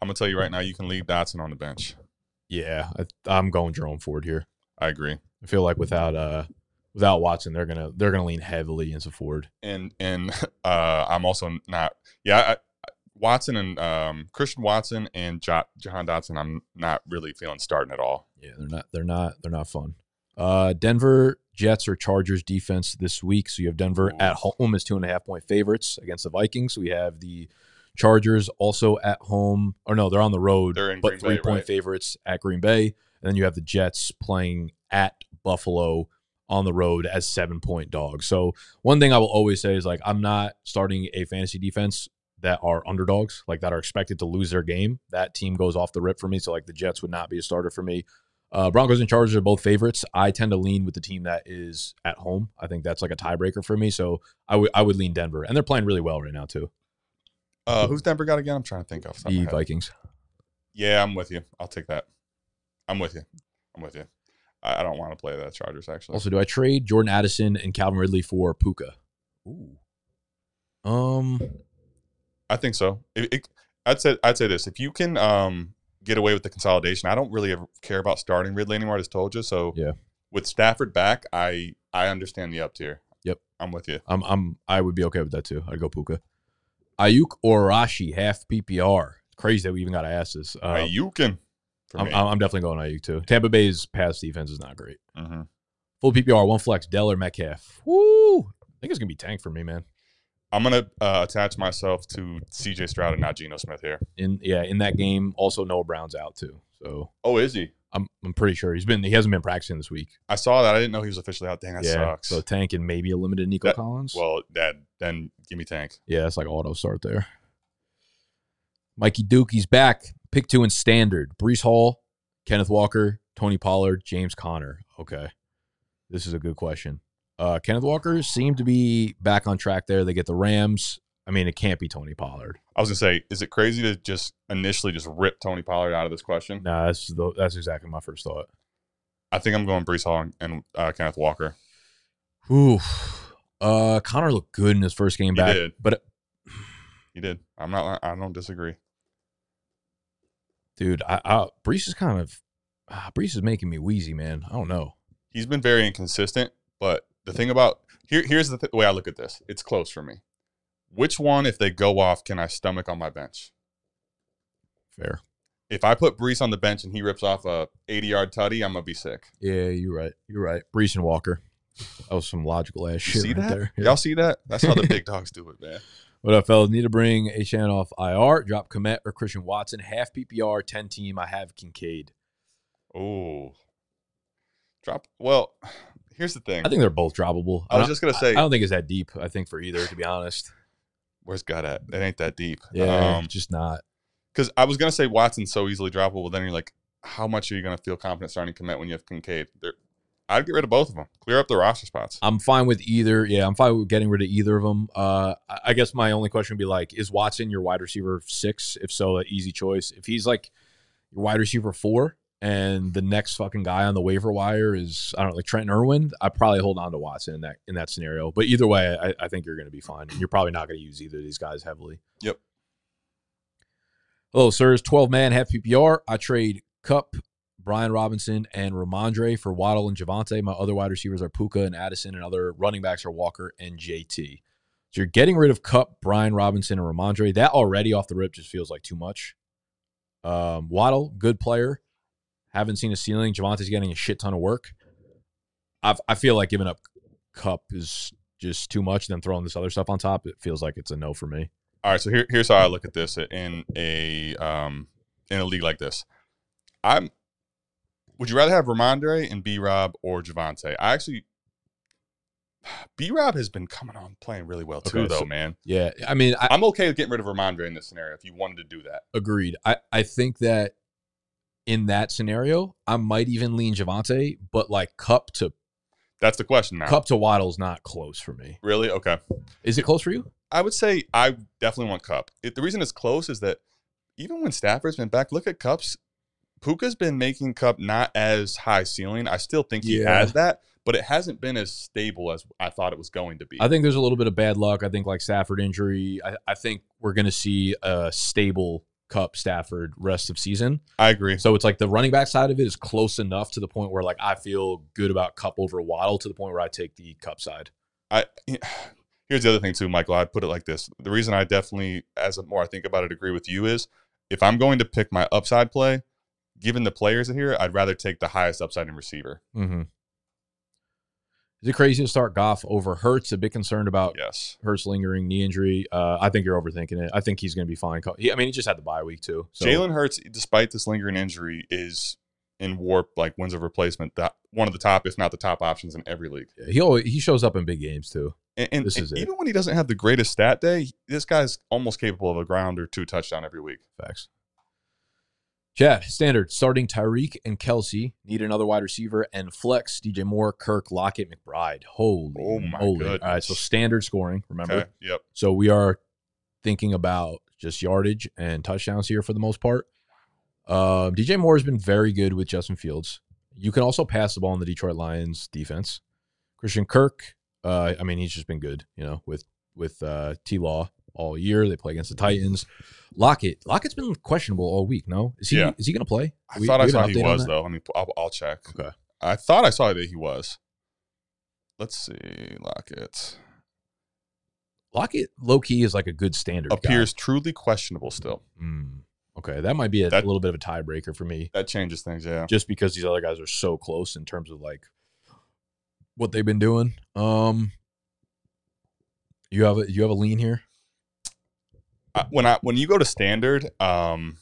Speaker 2: I'm gonna tell you right now, you can leave Dotson on the bench.
Speaker 1: Yeah, I, I'm going Jerome Ford here.
Speaker 2: I agree.
Speaker 1: I feel like without uh without Watson, they're gonna they're gonna lean heavily into Ford.
Speaker 2: And and uh I'm also not. Yeah, I, Watson and um Christian Watson and jo- Jahan Dotson. I'm not really feeling starting at all.
Speaker 1: Yeah, they're not they're not they're not fun. Uh Denver Jets or Chargers defense this week. So you have Denver at home as two and a half point favorites against the Vikings. We have the Chargers also at home. Or no, they're on the road,
Speaker 2: They're in
Speaker 1: but
Speaker 2: Green
Speaker 1: three
Speaker 2: Bay,
Speaker 1: point
Speaker 2: right?
Speaker 1: favorites at Green Bay. And then you have the Jets playing at Buffalo on the road as seven point dogs. So one thing I will always say is like I'm not starting a fantasy defense that are underdogs, like that are expected to lose their game. That team goes off the rip for me. So like the Jets would not be a starter for me. Uh, Broncos and Chargers are both favorites. I tend to lean with the team that is at home. I think that's like a tiebreaker for me. So I would I would lean Denver, and they're playing really well right now too.
Speaker 2: Uh, who's Denver got again? I'm trying to think of
Speaker 1: The. Vikings.
Speaker 2: Yeah, I'm with you. I'll take that. I'm with you. I'm with you. I, I don't want to play the Chargers actually.
Speaker 1: Also, do I trade Jordan Addison and Calvin Ridley for Puka? Ooh. Um.
Speaker 2: I think so. It, it, I'd say I'd say this: if you can um, get away with the consolidation, I don't really care about starting Ridley anymore. I just told you. So
Speaker 1: Yeah.
Speaker 2: with Stafford back, I I understand the up tier.
Speaker 1: Yep.
Speaker 2: I'm with you.
Speaker 1: I'm I'm I would be okay with that too. I'd go Puka. Aiyuk or Rashee half PPR. Crazy that we even got to ask this. Uh,
Speaker 2: Ayukin
Speaker 1: I'm. I'm definitely going Aiyuk too. Tampa Bay's pass defense is not great.
Speaker 2: hmm
Speaker 1: Full PPR, one flex, Dell or Metcalf. Woo! I think it's gonna be tank for me, man.
Speaker 2: I'm gonna uh, attach myself to C.J. Stroud and not Geno Smith here.
Speaker 1: In yeah, in that game, also Noah Brown's out too. So
Speaker 2: Oh, is he?
Speaker 1: I'm I'm pretty sure he's been he hasn't been practicing this week.
Speaker 2: I saw that. I didn't know he was officially out. Dang, that
Speaker 1: yeah,
Speaker 2: sucks.
Speaker 1: so tank and maybe a limited Nico
Speaker 2: That-
Speaker 1: Collins.
Speaker 2: well, that then give me Tank.
Speaker 1: Yeah, that's like auto start there. Mikey Dukey's back. Pick two in standard. Breece Hall, Kenneth Walker, Tony Pollard, James Conner. Okay. This is a good question. Uh, Kenneth Walker seemed to be back on track there. They get the Rams. I mean, it can't be Tony Pollard.
Speaker 2: I was gonna say, is it crazy to just initially just rip Tony Pollard out of this question?
Speaker 1: Nah, that's the, that's exactly my first thought.
Speaker 2: I think I'm going Breece Hall and, uh, Kenneth Walker.
Speaker 1: Ooh. Uh, Conner looked good in his first game
Speaker 2: He
Speaker 1: back,
Speaker 2: did.
Speaker 1: but
Speaker 2: He did. I'm not. I don't disagree.
Speaker 1: dude, I, I Breece is kind of uh, Breece is making me wheezy, man. I don't know.
Speaker 2: He's been very inconsistent, but the thing about here, here's the th- way I look at this. It's close for me. Which one, if they go off, can I stomach on my bench?
Speaker 1: Fair.
Speaker 2: If I put Breece on the bench and he rips off a 80 yard tutty, I'm gonna be sick.
Speaker 1: Yeah, you're right. You're right. Breece and Walker. That was some logical ass shit
Speaker 2: see
Speaker 1: right
Speaker 2: that?
Speaker 1: there. Yeah.
Speaker 2: Y'all see that? That's how the big dogs do it, man.
Speaker 1: What up, fellas? Need to bring a Shan off IR. Drop Kmet or Christian Watson. Half PPR, 10 team. I have Kincaid.
Speaker 2: Oh, drop. Well, here's the thing.
Speaker 1: I think they're both droppable.
Speaker 2: I was
Speaker 1: don't-
Speaker 2: just gonna say-
Speaker 1: I don't think it's that deep. I think for either, to be honest.
Speaker 2: Where's God at? It ain't that deep.
Speaker 1: Yeah,
Speaker 2: Um,
Speaker 1: just not.
Speaker 2: Because I was gonna say Watson's so easily droppable, then you're like, how much are you gonna feel confident starting commit when you have Kincaid? They're I'd get rid of both of them. Clear up the roster spots.
Speaker 1: I'm fine with either. Yeah, I'm fine with getting rid of either of them. Uh, I I guess my only question would be like, is Watson your wide receiver six? If so, an easy choice. If he's like your wide receiver four, and the next fucking guy on the waiver wire is I don't know, like Trent Irwin, I probably hold on to Watson in that in that scenario. But either way, I, I think you're going to be fine. You're probably not going to use either of these guys heavily.
Speaker 2: Yep.
Speaker 1: Hello, sirs. 12 man, half PPR. I trade Kupp, Brian Robinson, and Rhamondre for Waddle and Javonte. My other wide receivers are Puka and Addison, and other running backs are Walker and JT. So you're getting rid of Kupp, Brian Robinson, and Rhamondre. That already off the rip just feels like too much. Um, Waddle, good player. Haven't seen a ceiling. Javonte's getting a shit ton of work. I've, I feel like giving up Kupp is just too much. And Then throwing this other stuff on top, it feels like it's a no for me.
Speaker 2: All right, so here, here's how I look at this in a um, in a league like this. I'm. Would you rather have Rhamondre and B Rob or Javante? I actually. B Rob has been coming on playing really well too,
Speaker 1: Okay,
Speaker 2: though,
Speaker 1: so-
Speaker 2: man.
Speaker 1: Yeah, I mean, I,
Speaker 2: I'm okay with getting rid of Rhamondre in this scenario if you wanted to do that.
Speaker 1: Agreed. I, I think that in that scenario, I might even lean Javonte, but like Kupp to
Speaker 2: That's the question now.
Speaker 1: Kupp to Waddle's not close for me.
Speaker 2: Really? Okay.
Speaker 1: Is it close for you?
Speaker 2: I would say I definitely want Kupp. It, the reason it's close is that even when Stafford's been back, look at Kupp's. Puka's been making Kupp not as high ceiling. I still think he
Speaker 1: Yeah.
Speaker 2: has that, but it hasn't been as stable as I thought it was going to be.
Speaker 1: I think there's a little bit of bad luck. I think like Stafford injury. I, I think we're gonna see a stable Kupp Stafford rest of season.
Speaker 2: I agree.
Speaker 1: So it's like the running back side of it is close enough to the point where like I feel good about Kupp over Waddle to the point where I take the Kupp side.
Speaker 2: I here's the other thing too, Michael. I'd put it like this: the reason I definitely, as more I think about it, agree with you is if I'm going to pick my upside play, given the players in here, I'd rather take the highest upside in receiver.
Speaker 1: Mm-hmm. Is it crazy to start Goff over Hurts? A bit concerned about
Speaker 2: Yes.
Speaker 1: Hurts lingering knee injury. Uh, I think you're overthinking it. I think he's going to be fine. He, I mean, he just had the bye week too. So
Speaker 2: Jalen Hurts, despite this lingering injury, is in warp like wins of replacement. That one of the top, if not the top options in every league.
Speaker 1: yeah, he always, he shows up in big games too.
Speaker 2: And, and-
Speaker 1: This
Speaker 2: and even when he doesn't have the greatest stat day, this guy's almost capable of a ground or two touchdown every week.
Speaker 1: Facts. Chad, standard starting Tyreek and Kelsey need another wide receiver and flex DJ Moore, Kirk, Lockett, McBride. Holy,
Speaker 2: Oh my
Speaker 1: holy! All right, so standard scoring. Remember,
Speaker 2: Okay. Yep.
Speaker 1: so we are thinking about just yardage and touchdowns here for the most part. Um, DJ Moore has been very good with Justin Fields. You can also pass the ball in the Detroit Lions defense. Christian Kirk, uh, I mean, he's just been good, you know, with with uh, T Law all year. They play against the Titans. Lockett, Lockett's been questionable all week. No, is he?
Speaker 2: Yeah.
Speaker 1: Is he going to play?
Speaker 2: I
Speaker 1: We-
Speaker 2: thought
Speaker 1: we
Speaker 2: I saw he was though. I mean, I'll, I'll check.
Speaker 1: Okay.
Speaker 2: I thought I saw that he was. Let's see. Lockett
Speaker 1: Lockett, low key, is like a good standard. guy.
Speaker 2: appears truly questionable still.
Speaker 1: Mm, okay, that might be a
Speaker 2: That-
Speaker 1: little bit of a tiebreaker for me.
Speaker 2: That changes things. Yeah.
Speaker 1: just because these other guys are so close in terms of like what they've been doing. Um, you have a you have a lean here.
Speaker 2: When I when you go to standard, um,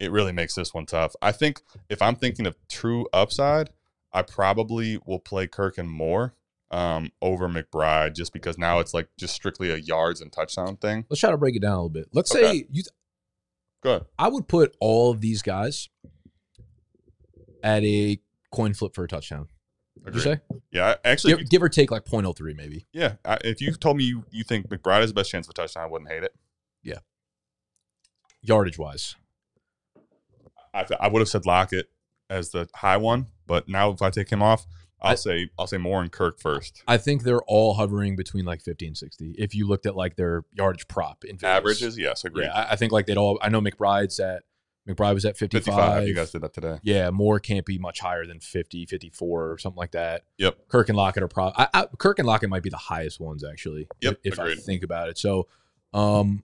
Speaker 2: it really makes this one tough. I think if I'm thinking of true upside, I probably will play Kirk and Moore um, over McBride just because now it's like just strictly a yards and touchdown thing.
Speaker 1: Let's try to break it down a little bit. Let's
Speaker 2: Okay.
Speaker 1: say you.
Speaker 2: Good.
Speaker 1: I would put all of these guys at a coin flip for a touchdown. Would you say
Speaker 2: Yeah, actually,
Speaker 1: give, give or take like 0.03 maybe?
Speaker 2: yeah. I, if you told me you, you think McBride has the best chance of a touchdown, I wouldn't hate it.
Speaker 1: Yardage wise.
Speaker 2: I, th- I would have said Lockett as the high one, but now if I take him off, I'll
Speaker 1: I-
Speaker 2: say I'll say Moore and Kirk first.
Speaker 1: I think they're all hovering between like 50 and 60. If you looked at like their yardage prop in Vegas.
Speaker 2: Averages, yes, agreed.
Speaker 1: Yeah, I, I think like they'd all. I know McBride's at McBride was at 55.
Speaker 2: 55. You guys did that today.
Speaker 1: Yeah, Moore can't be much higher than 50, 54 or something like that.
Speaker 2: Yep.
Speaker 1: Kirk and Lockett are probably Kirk and Lockett might be the highest ones actually.
Speaker 2: Yep,
Speaker 1: If, if I think about it. So, um,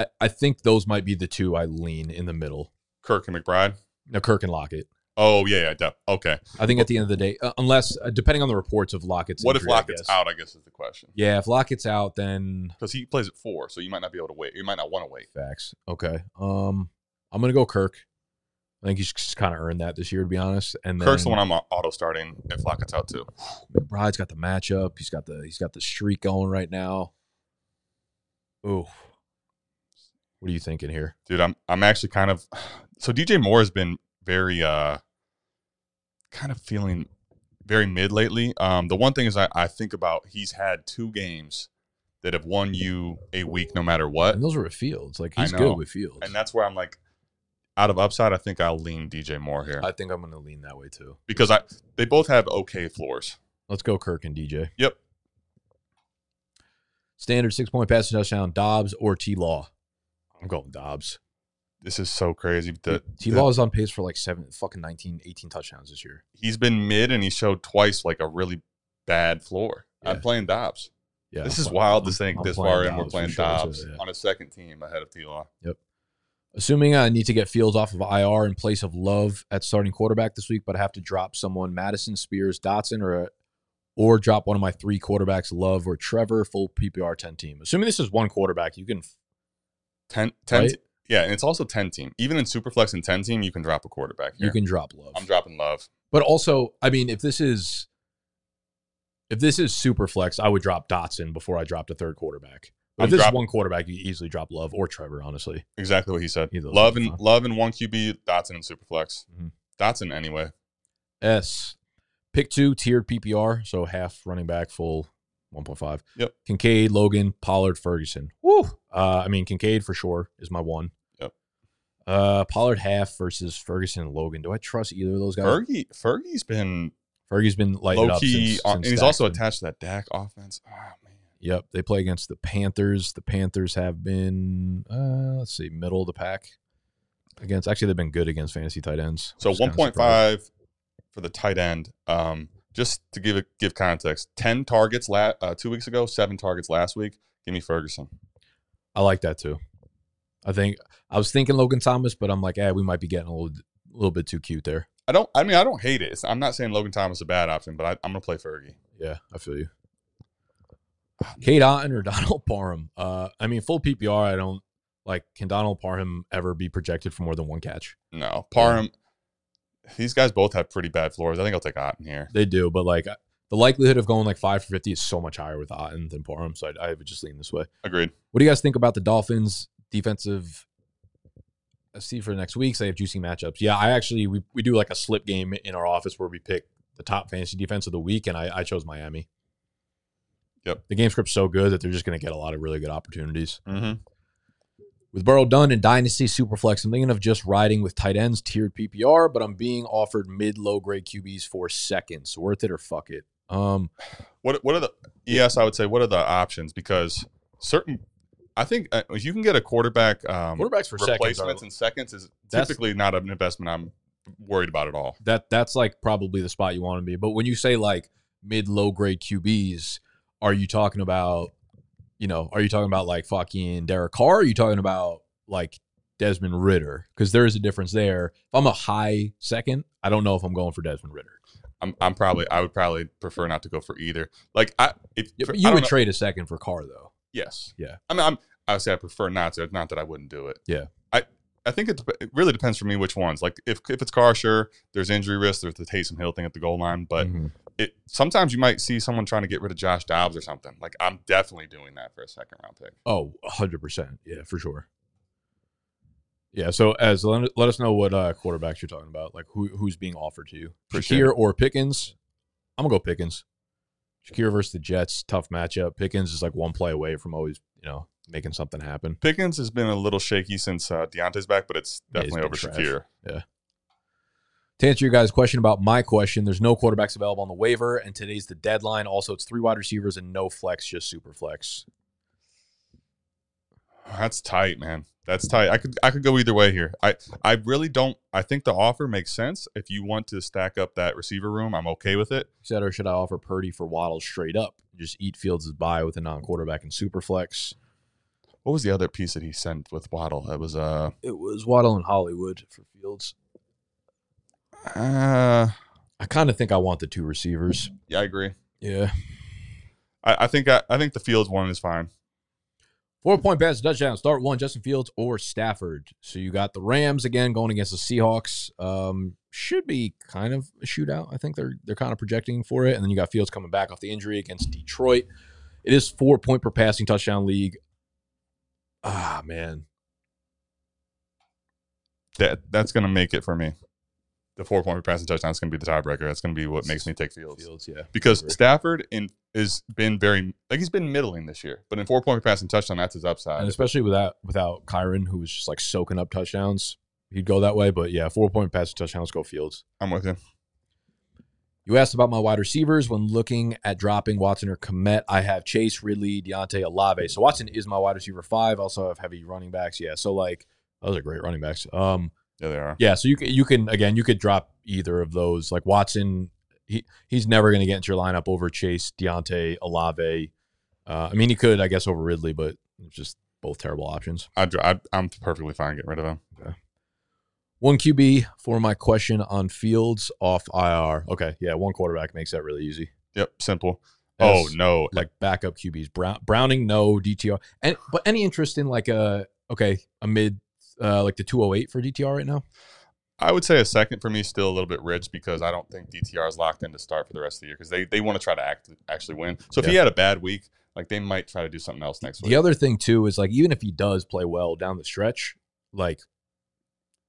Speaker 1: I I think those might be the two I lean in the middle.
Speaker 2: Kirk and McBride.
Speaker 1: No, Kirk and Lockett.
Speaker 2: Oh yeah, yeah. okay.
Speaker 1: I think at the end of the day, uh, unless uh, depending on the reports of Lockett's.
Speaker 2: What if
Speaker 1: injury, I
Speaker 2: Lockett's
Speaker 1: guess.
Speaker 2: out? I guess is the question.
Speaker 1: Yeah, if Lockett's out, then
Speaker 2: Because he plays at four, so you might not be able to wait. You might not want to wait.
Speaker 1: facts. Okay. Um, I'm gonna go Kirk. I think he's just kind of earned that this year, to be honest. And then
Speaker 2: Kirk's the one I'm auto starting if Lockett's out too.
Speaker 1: McBride's got the matchup. He's got the he's got the streak going right now. Ooh. What are you thinking here?
Speaker 2: Dude, I'm I'm actually kind of so DJ Moore has been very uh kind of feeling very mid lately. Um, the one thing is I, I think about he's had two games that have won you a week no matter what.
Speaker 1: And those were with Fields. Like he's good with Fields.
Speaker 2: And that's where I'm like, out of upside, I think I'll lean DJ Moore here
Speaker 1: I think I'm going to lean that way too.
Speaker 2: because I they both have okay floors.
Speaker 1: Let's go Kirk and DJ.
Speaker 2: Yep.
Speaker 1: Standard six point passing touchdown, Dobbs or T Law. I'm going Dobbs.
Speaker 2: This is so crazy. The,
Speaker 1: T Law is on pace for like seven, fucking 19, 18 touchdowns this year.
Speaker 2: he's been mid and he showed twice like a really bad floor. I'm playing Dobbs.
Speaker 1: Yeah,
Speaker 2: this
Speaker 1: I'm
Speaker 2: is
Speaker 1: playing-
Speaker 2: wild to think
Speaker 1: I'm
Speaker 2: this far in we're playing
Speaker 1: sure,
Speaker 2: Dobbs
Speaker 1: yeah.
Speaker 2: on a second team ahead of T Law. Yep.
Speaker 1: Assuming I need to get Fields off of IR in place of Love at starting quarterback this week, but I have to drop someone Mattison, Spears, Dotson, or uh, or drop one of my three quarterbacks, Love or Trevor, full PPR ten team. Assuming this is one quarterback, you can
Speaker 2: 10, 10
Speaker 1: Right?
Speaker 2: yeah, and it's also 10 team. Even in Superflex and 10 team, you can drop a quarterback here.
Speaker 1: you can drop Love.
Speaker 2: I'm dropping love.
Speaker 1: But also, I mean, if this is if this is super flex, I would drop Dotson before I dropped a third quarterback. But
Speaker 2: I'm
Speaker 1: if this is one quarterback, you easily drop Love or Trevor, honestly.
Speaker 2: Exactly what he said.
Speaker 1: Either
Speaker 2: Love and love and one QB, Dotson and Superflex.
Speaker 1: Mhm.
Speaker 2: Dotson anyway.
Speaker 1: S. Pick two, tiered PPR, so half running back, full 1.5.
Speaker 2: Yep.
Speaker 1: Kincaid, Logan, Pollard, Ferguson. Woo! Uh, I mean, Kincaid for sure is my one.
Speaker 2: Yep.
Speaker 1: Uh, Pollard half versus Ferguson and Logan. Do I trust either of those guys?
Speaker 2: Fergie Fergie's been
Speaker 1: Fergie's been
Speaker 2: low
Speaker 1: up
Speaker 2: key,
Speaker 1: since,
Speaker 2: on,
Speaker 1: since
Speaker 2: and he's also attached to that Dak offense. Oh man,
Speaker 1: Yep, they play against the Panthers. The Panthers have been, uh, let's see, middle of the pack against. Actually, they've been good against fantasy tight ends.
Speaker 2: so
Speaker 1: is kinda
Speaker 2: 1.5 for the tight end. Um, just to give it give context, 10 targets la- uh, two weeks ago, seven targets last week. Give me Ferguson.
Speaker 1: I like that too. I think I was thinking Logan Thomas, but I'm like, eh, we might be getting a little, a little bit too cute there.
Speaker 2: I don't. I mean, I don't hate it. It's, I'm not saying Logan Thomas is a bad option, but I, I'm gonna play Fergie.
Speaker 1: Yeah, I feel you. Cade Otton or Donald Parham? Uh, I mean, full PPR. I don't like. Can Donald Parham ever be projected for more than one catch?
Speaker 2: No, Parham. These guys both have pretty bad floors. I think I'll take Otton here.
Speaker 1: They do, but like the likelihood of going like five for fifty is so much higher with Otton than Parham. So I, I would just lean this way.
Speaker 2: Agreed.
Speaker 1: What do you guys think about the Dolphins' defensive? Let's see for next week. So they have juicy matchups. Yeah, I actually we, we do like a slip game in our office where we pick the top fantasy defense of the week, and I, I chose Miami.
Speaker 2: Yep.
Speaker 1: The game script's so good that they're just going to get a lot of really good opportunities.
Speaker 2: Mm-hmm.
Speaker 1: With Burrow done in Dynasty Superflex, I'm thinking of just riding with tight ends tiered PPR, but I'm being offered mid low grade QBs for seconds. Worth it or fuck it? Um,
Speaker 2: What What are the? Yes, I would say. What are the options? Because certain, I think uh, if you can get a quarterback um,
Speaker 1: quarterbacks for seconds. Are,
Speaker 2: replacements in seconds is typically not an investment I'm worried about at all.
Speaker 1: that that's like probably the spot you want to be. But when you say like mid low grade QBs, are you talking about, you know, are you talking about like fucking Derek Carr? Or are you talking about like Desmond Ridder? Because there is a difference there. If I'm a high second, I don't know if I'm going for Desmond Ridder.
Speaker 2: I'm, I'm probably I would probably prefer not to go for either. Like I if for-
Speaker 1: but
Speaker 2: I
Speaker 1: you would
Speaker 2: know-
Speaker 1: trade a second for Carr though.
Speaker 2: yes
Speaker 1: Yeah.
Speaker 2: I mean I'm I would say I prefer not to. Not that I wouldn't do it.
Speaker 1: Yeah.
Speaker 2: I I think it, it really depends for me which ones. Like if if it's Carr, sure, there's injury risk. There's the Taysom Hill thing at the goal line, but
Speaker 1: Mhm.
Speaker 2: It sometimes you might see someone trying to get rid of Josh Dobbs or something. Like I'm definitely doing that for a second round pick.
Speaker 1: oh, hundred percent. Yeah, for sure. Yeah. So as let, let us know what uh, quarterbacks you're talking about. Like who who's being offered to you,
Speaker 2: Appreciate
Speaker 1: Shakir or Pickens? I'm gonna go Pickens. Shakir versus the Jets, tough matchup. Pickens is like one play away from always, you know, making something happen.
Speaker 2: Pickens has been a little shaky since uh, Diontae's back, but it's
Speaker 1: Yeah,
Speaker 2: definitely over
Speaker 1: been trash.
Speaker 2: Shakir.
Speaker 1: To answer your guys' question about my question, there's no quarterbacks available on the waiver, and today's the deadline. Also, it's three wide receivers and no flex, just super flex.
Speaker 2: That's tight, man. That's tight. I could I could go either way here. I I really don't. I think the offer makes sense. If you want to stack up that receiver room, I'm okay with it.
Speaker 1: Said, or should I offer Purdy for Waddle straight up? Just eat Fields' bye with a non-quarterback and super flex.
Speaker 2: What was the other piece that he sent with Waddle? That was uh
Speaker 1: It was Waddle and Hollywood for Fields.
Speaker 2: Uh
Speaker 1: I kind of think I want the two receivers.
Speaker 2: yeah, I agree.
Speaker 1: Yeah.
Speaker 2: I, I think I, I think the Fields one is fine.
Speaker 1: Four point pass touchdown. Start one, Justin Fields or Stafford. So you got the Rams again going against the Seahawks. Um, should be kind of a shootout. I think they're they're kind of projecting for it. And then you got Fields coming back off the injury against Detroit. It is four point per passing touchdown league. Ah man.
Speaker 2: That that's gonna make it for me. The four point passing touchdown is going to be the tiebreaker. That's going to be what makes me take Fields.
Speaker 1: Fields, yeah.
Speaker 2: Because. Stafford in has been very like he's been middling this year, but in four point passing touchdown, that's his upside.
Speaker 1: And especially without without Kyren, who was just like soaking up touchdowns, he'd go that way. But yeah, four point passing touchdowns go Fields.
Speaker 2: I'm with you.
Speaker 1: You asked about my wide receivers when looking at dropping Watson or Kmet. I have Chase, Ridley, Diontae, Olave. So Watson is my wide receiver five. Also have heavy running backs. Yeah, so like those are great running backs. Um,
Speaker 2: Yeah, they are.
Speaker 1: yeah, so you can you can again you could drop either of those. Like Watson, he he's never going to get into your lineup over Chase, Diontae, Olave. Uh, I mean, he could, I guess, over Ridley, but it's just both terrible options.
Speaker 2: I'd, I'd, I'm perfectly fine getting rid of him.
Speaker 1: One QB for my question on Fields off IR. Okay, yeah, one quarterback makes that really easy.
Speaker 2: Yep, simple. Oh no,
Speaker 1: like backup QBs. Brown, Browning, no DTR, and but any interest in like a okay a mid uh, like the two hundred eight for DTR right now?
Speaker 2: I would say a second for me is still a little bit rich because I don't think DTR is locked in to start for the rest of the year because they, they want to try to act, actually win. So if he had a bad week, like they might try to do something else next week.
Speaker 1: The other thing too is like even if he does play well down the stretch, like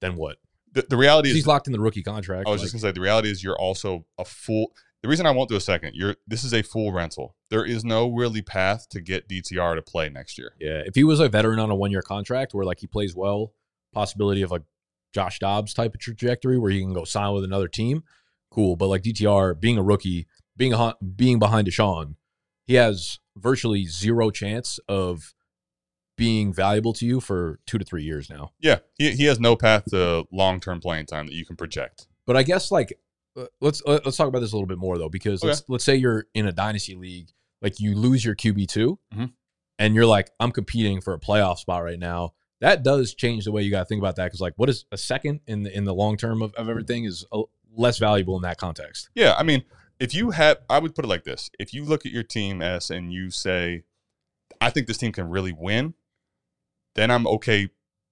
Speaker 1: then what?
Speaker 2: The, the reality is,
Speaker 1: He's locked in the rookie contract.
Speaker 2: I was
Speaker 1: like-
Speaker 2: just gonna say the reality is you're also a full. The reason I won't do a second, you're this is a full rental. There is no really path to get DTR to play next year.
Speaker 1: yeah, if he was a veteran on a one year contract where like he plays well, possibility of like Josh Dobbs type of trajectory where he can go sign with another team, cool. But like DTR being a rookie, being a, being behind Deshaun, he has virtually zero chance of being valuable to you for two to three years now.
Speaker 2: Yeah, he, he has no path to long term playing time that you can project.
Speaker 1: But I guess like uh, let's uh, let's talk about this a little bit more though because let's let's say you're in a dynasty league, like you lose your QB 2
Speaker 2: Mhm.
Speaker 1: and you're like I'm competing for a playoff spot right now. That does change the way you got to think about that because like what is a second in the in the long term of, of everything is uh, less valuable in that context.
Speaker 2: Yeah, I mean, if you have, I would put it like this: if you look at your team S and you say, "I think this team can really win," then I'm okay,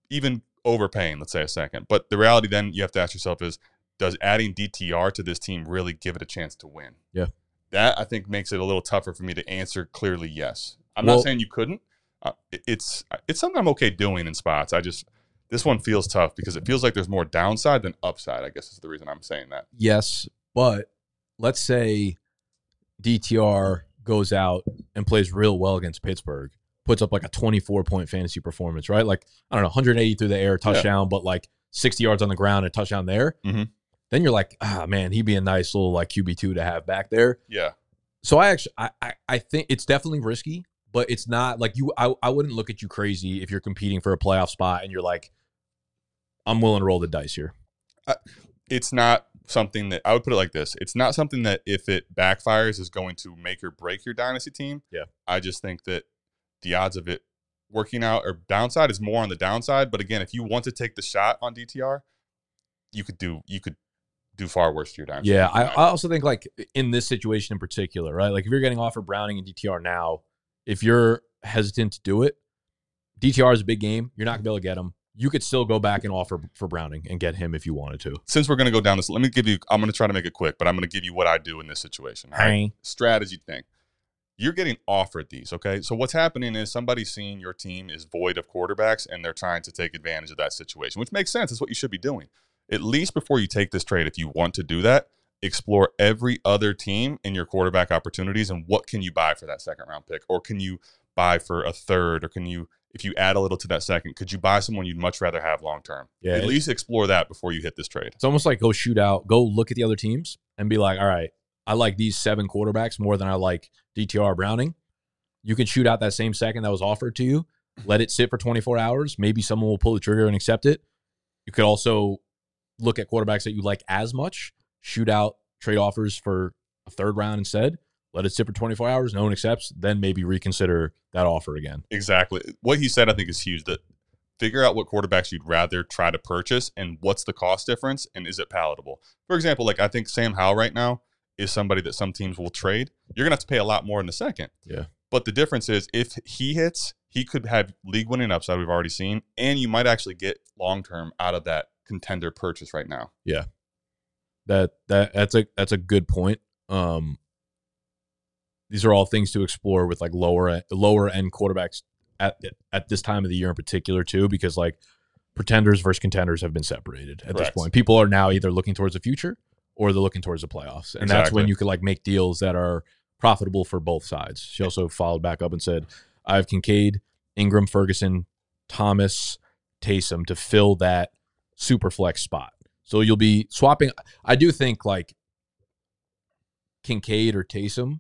Speaker 2: even overpaying. Let's say a second. But the reality then you have to ask yourself is, does adding DTR to this team really give it a chance to win?
Speaker 1: Yeah.
Speaker 2: that I think makes it a little tougher for me to answer clearly. Yes, I'm
Speaker 1: Well-
Speaker 2: not saying you couldn't. Uh, it's it's something I'm okay doing in spots. I just this one feels tough because it feels like there's more downside than upside. I guess is the reason I'm saying that.
Speaker 1: Yes, but let's say DTR goes out and plays real well against Pittsburgh, puts up like a 24 point fantasy performance, right? Like, I don't know, 180 through the air, touchdown, but like 60 yards on the ground, a touchdown there.
Speaker 2: Mhm.
Speaker 1: Then you're like, ah, man, he'd be a nice little like QB2 to have back there.
Speaker 2: Yeah.
Speaker 1: So I actually, I, I, I think it's definitely risky, but it's not like you, I, I wouldn't look at you crazy if you're competing for a playoff spot and you're like, I'm willing to roll the dice here.
Speaker 2: it's not something that I would put it like this. It's not something that if it backfires is going to make or break your dynasty team.
Speaker 1: Yeah.
Speaker 2: I just think that the odds of it working out or downside is more on the downside. But again, if you want to take the shot on DTR, you could do you could do far worse to your dynasty.
Speaker 1: Yeah,
Speaker 2: team
Speaker 1: I, I also think like in this situation in particular, right? Like if you're getting offered Browning and DTR now, if you're hesitant to do it, DTR is a big game. You're not gonna be able to get him. You could still go back and offer for Browning and get him if you wanted to.
Speaker 2: Since we're going to go down this, let me give you. I'm going to try to make it quick, but I'm going to give you what I do in this situation. all right? strategy thing. You're getting offered these, okay? So what's happening is somebody's seeing your team is void of quarterbacks and they're trying to take advantage of that situation, which makes sense. It's what you should be doing. At least before you take this trade, if you want to do that, explore every other team in your quarterback opportunities and what can you buy for that second round pick or can you buy for a third or can you if you add a little to that second, could you buy someone you'd much rather have long term?
Speaker 1: Yeah,
Speaker 2: At least explore that before you hit this trade.
Speaker 1: It's almost like go shoot out, go look at the other teams and be like, all right, I like these seven quarterbacks more than I like DTR Browning. You can shoot out that same second that was offered to you, let it sit for 24 hours. Maybe someone will pull the trigger and accept it. You could also look at quarterbacks that you like as much, shoot out trade offers for a third round instead, let it sit for 24 hours, no one accepts, then maybe reconsider that offer again.
Speaker 2: Exactly. What he said, I think, is huge. That figure out what quarterbacks you'd rather try to purchase and what's the cost difference and is it palatable. For example, like I think Sam Howell right now is somebody that some teams will trade. You're gonna have to pay a lot more in the second.
Speaker 1: Yeah.
Speaker 2: But the difference is if he hits, he could have league winning upside we've already seen, and you might actually get long term out of that contender purchase right now.
Speaker 1: That that that's a that's a good point. Um these are all things to explore with like lower lower end quarterbacks at at this time of the year in particular too because like pretenders versus contenders have been separated at this point. People are now either looking towards the future or they're looking towards the playoffs, and that's when you could like make deals that are profitable for both sides. She also followed back up and said, "I have Kincaid, Ingram, Ferguson, Thomas, Taysom to fill that super flex spot." So you'll be swapping. I do think like Kincaid or Taysom,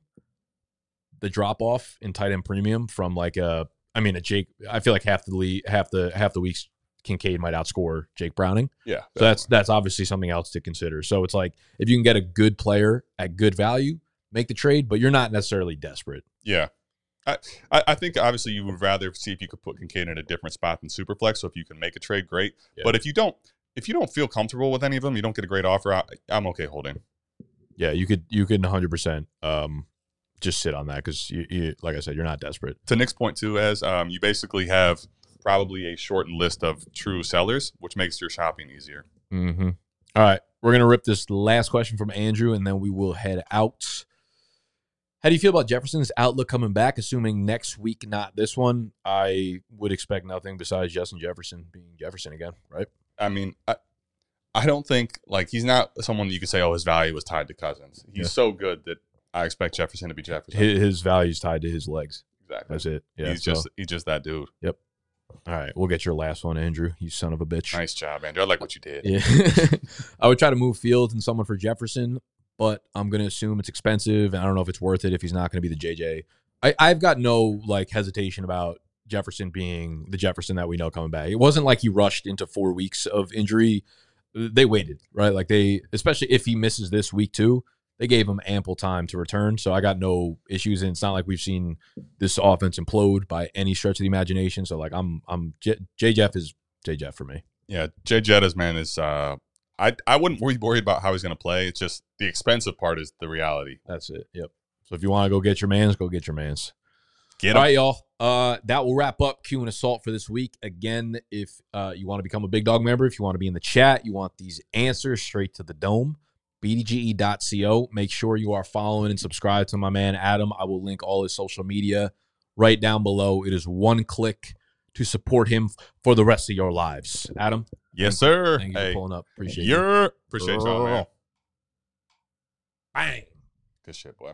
Speaker 1: the drop off in tight end premium from like a, I mean a Jake. I feel like half the league, half the half the weeks, Kincaid might outscore Jake Browning.
Speaker 2: Yeah.
Speaker 1: So that's that's obviously something else to consider. So it's like if you can get a good player at good value, make the trade, but you're not necessarily desperate.
Speaker 2: Yeah. I, I I think obviously you would rather see if you could put Kincaid in a different spot than Superflex. So if you can make a trade, great.
Speaker 1: Yeah.
Speaker 2: But if you don't, if you don't feel comfortable with any of them, you don't get a great offer. I, I'm okay holding.
Speaker 1: Yeah, you could you could 100 percent um just sit on that because you, you like I said, you're not desperate.
Speaker 2: To Nick's point too, as um, you basically have probably a shortened list of true sellers, which makes your shopping easier.
Speaker 1: Mm-hmm. All right, we're gonna rip this last question from Andrew, and then we will head out. How do you feel about Jefferson's outlook coming back? Assuming next week, not this one, I would expect nothing besides Justin Jefferson being Jefferson again, right?
Speaker 2: I mean, I, I don't think like he's not someone that you could say, oh, his value was tied to Cousins. He's
Speaker 1: Yeah.
Speaker 2: so good that I expect Jefferson to be Jefferson.
Speaker 1: His, his value's tied to his legs.
Speaker 2: exactly.
Speaker 1: That's it. Yeah,
Speaker 2: he's
Speaker 1: so-
Speaker 2: just he's just that dude. Yep.
Speaker 1: All right. We'll get your last one, Andrew. You son of a bitch.
Speaker 2: Nice job, Andrew. I like what you did.
Speaker 1: Yeah. I would try to move Fields and someone for Jefferson, but I'm going to assume it's expensive. And I don't know if it's worth it if he's not going to be the JJ. I, I've got no like hesitation about Jefferson being the Jefferson that we know coming back. It wasn't like he rushed into four weeks of injury. They waited, right? Like they, especially if he misses this week too, they gave him ample time to return. So I got no issues. And it's not like we've seen this offense implode by any stretch of the imagination. So like I'm, I'm J, J Jeff is J Jeff for me.
Speaker 2: Yeah, Jay Jettas, man, is uh, I I wouldn't worry worried about how he's going to play. It's just the expensive part is the reality.
Speaker 1: That's it. Yep. So if you want to go get your mans, go get your mans.
Speaker 2: Get
Speaker 1: All
Speaker 2: him.
Speaker 1: y'all. Uh, that will wrap up Q and Assault for this week. Again, if uh, you want to become a Big Dog member, if you want to be in the chat, you want these answers straight to the dome, bdge.co. Make sure you are following and subscribe to my man Adam. I will link all his social media right down below. It is one click to support him for the rest of your lives. Adam,
Speaker 2: Yes, sir.
Speaker 1: thank you
Speaker 2: Hey,
Speaker 1: for pulling up. Appreciate you.
Speaker 2: appreciate y'all, man.
Speaker 1: Bang.
Speaker 2: Good shit, boy.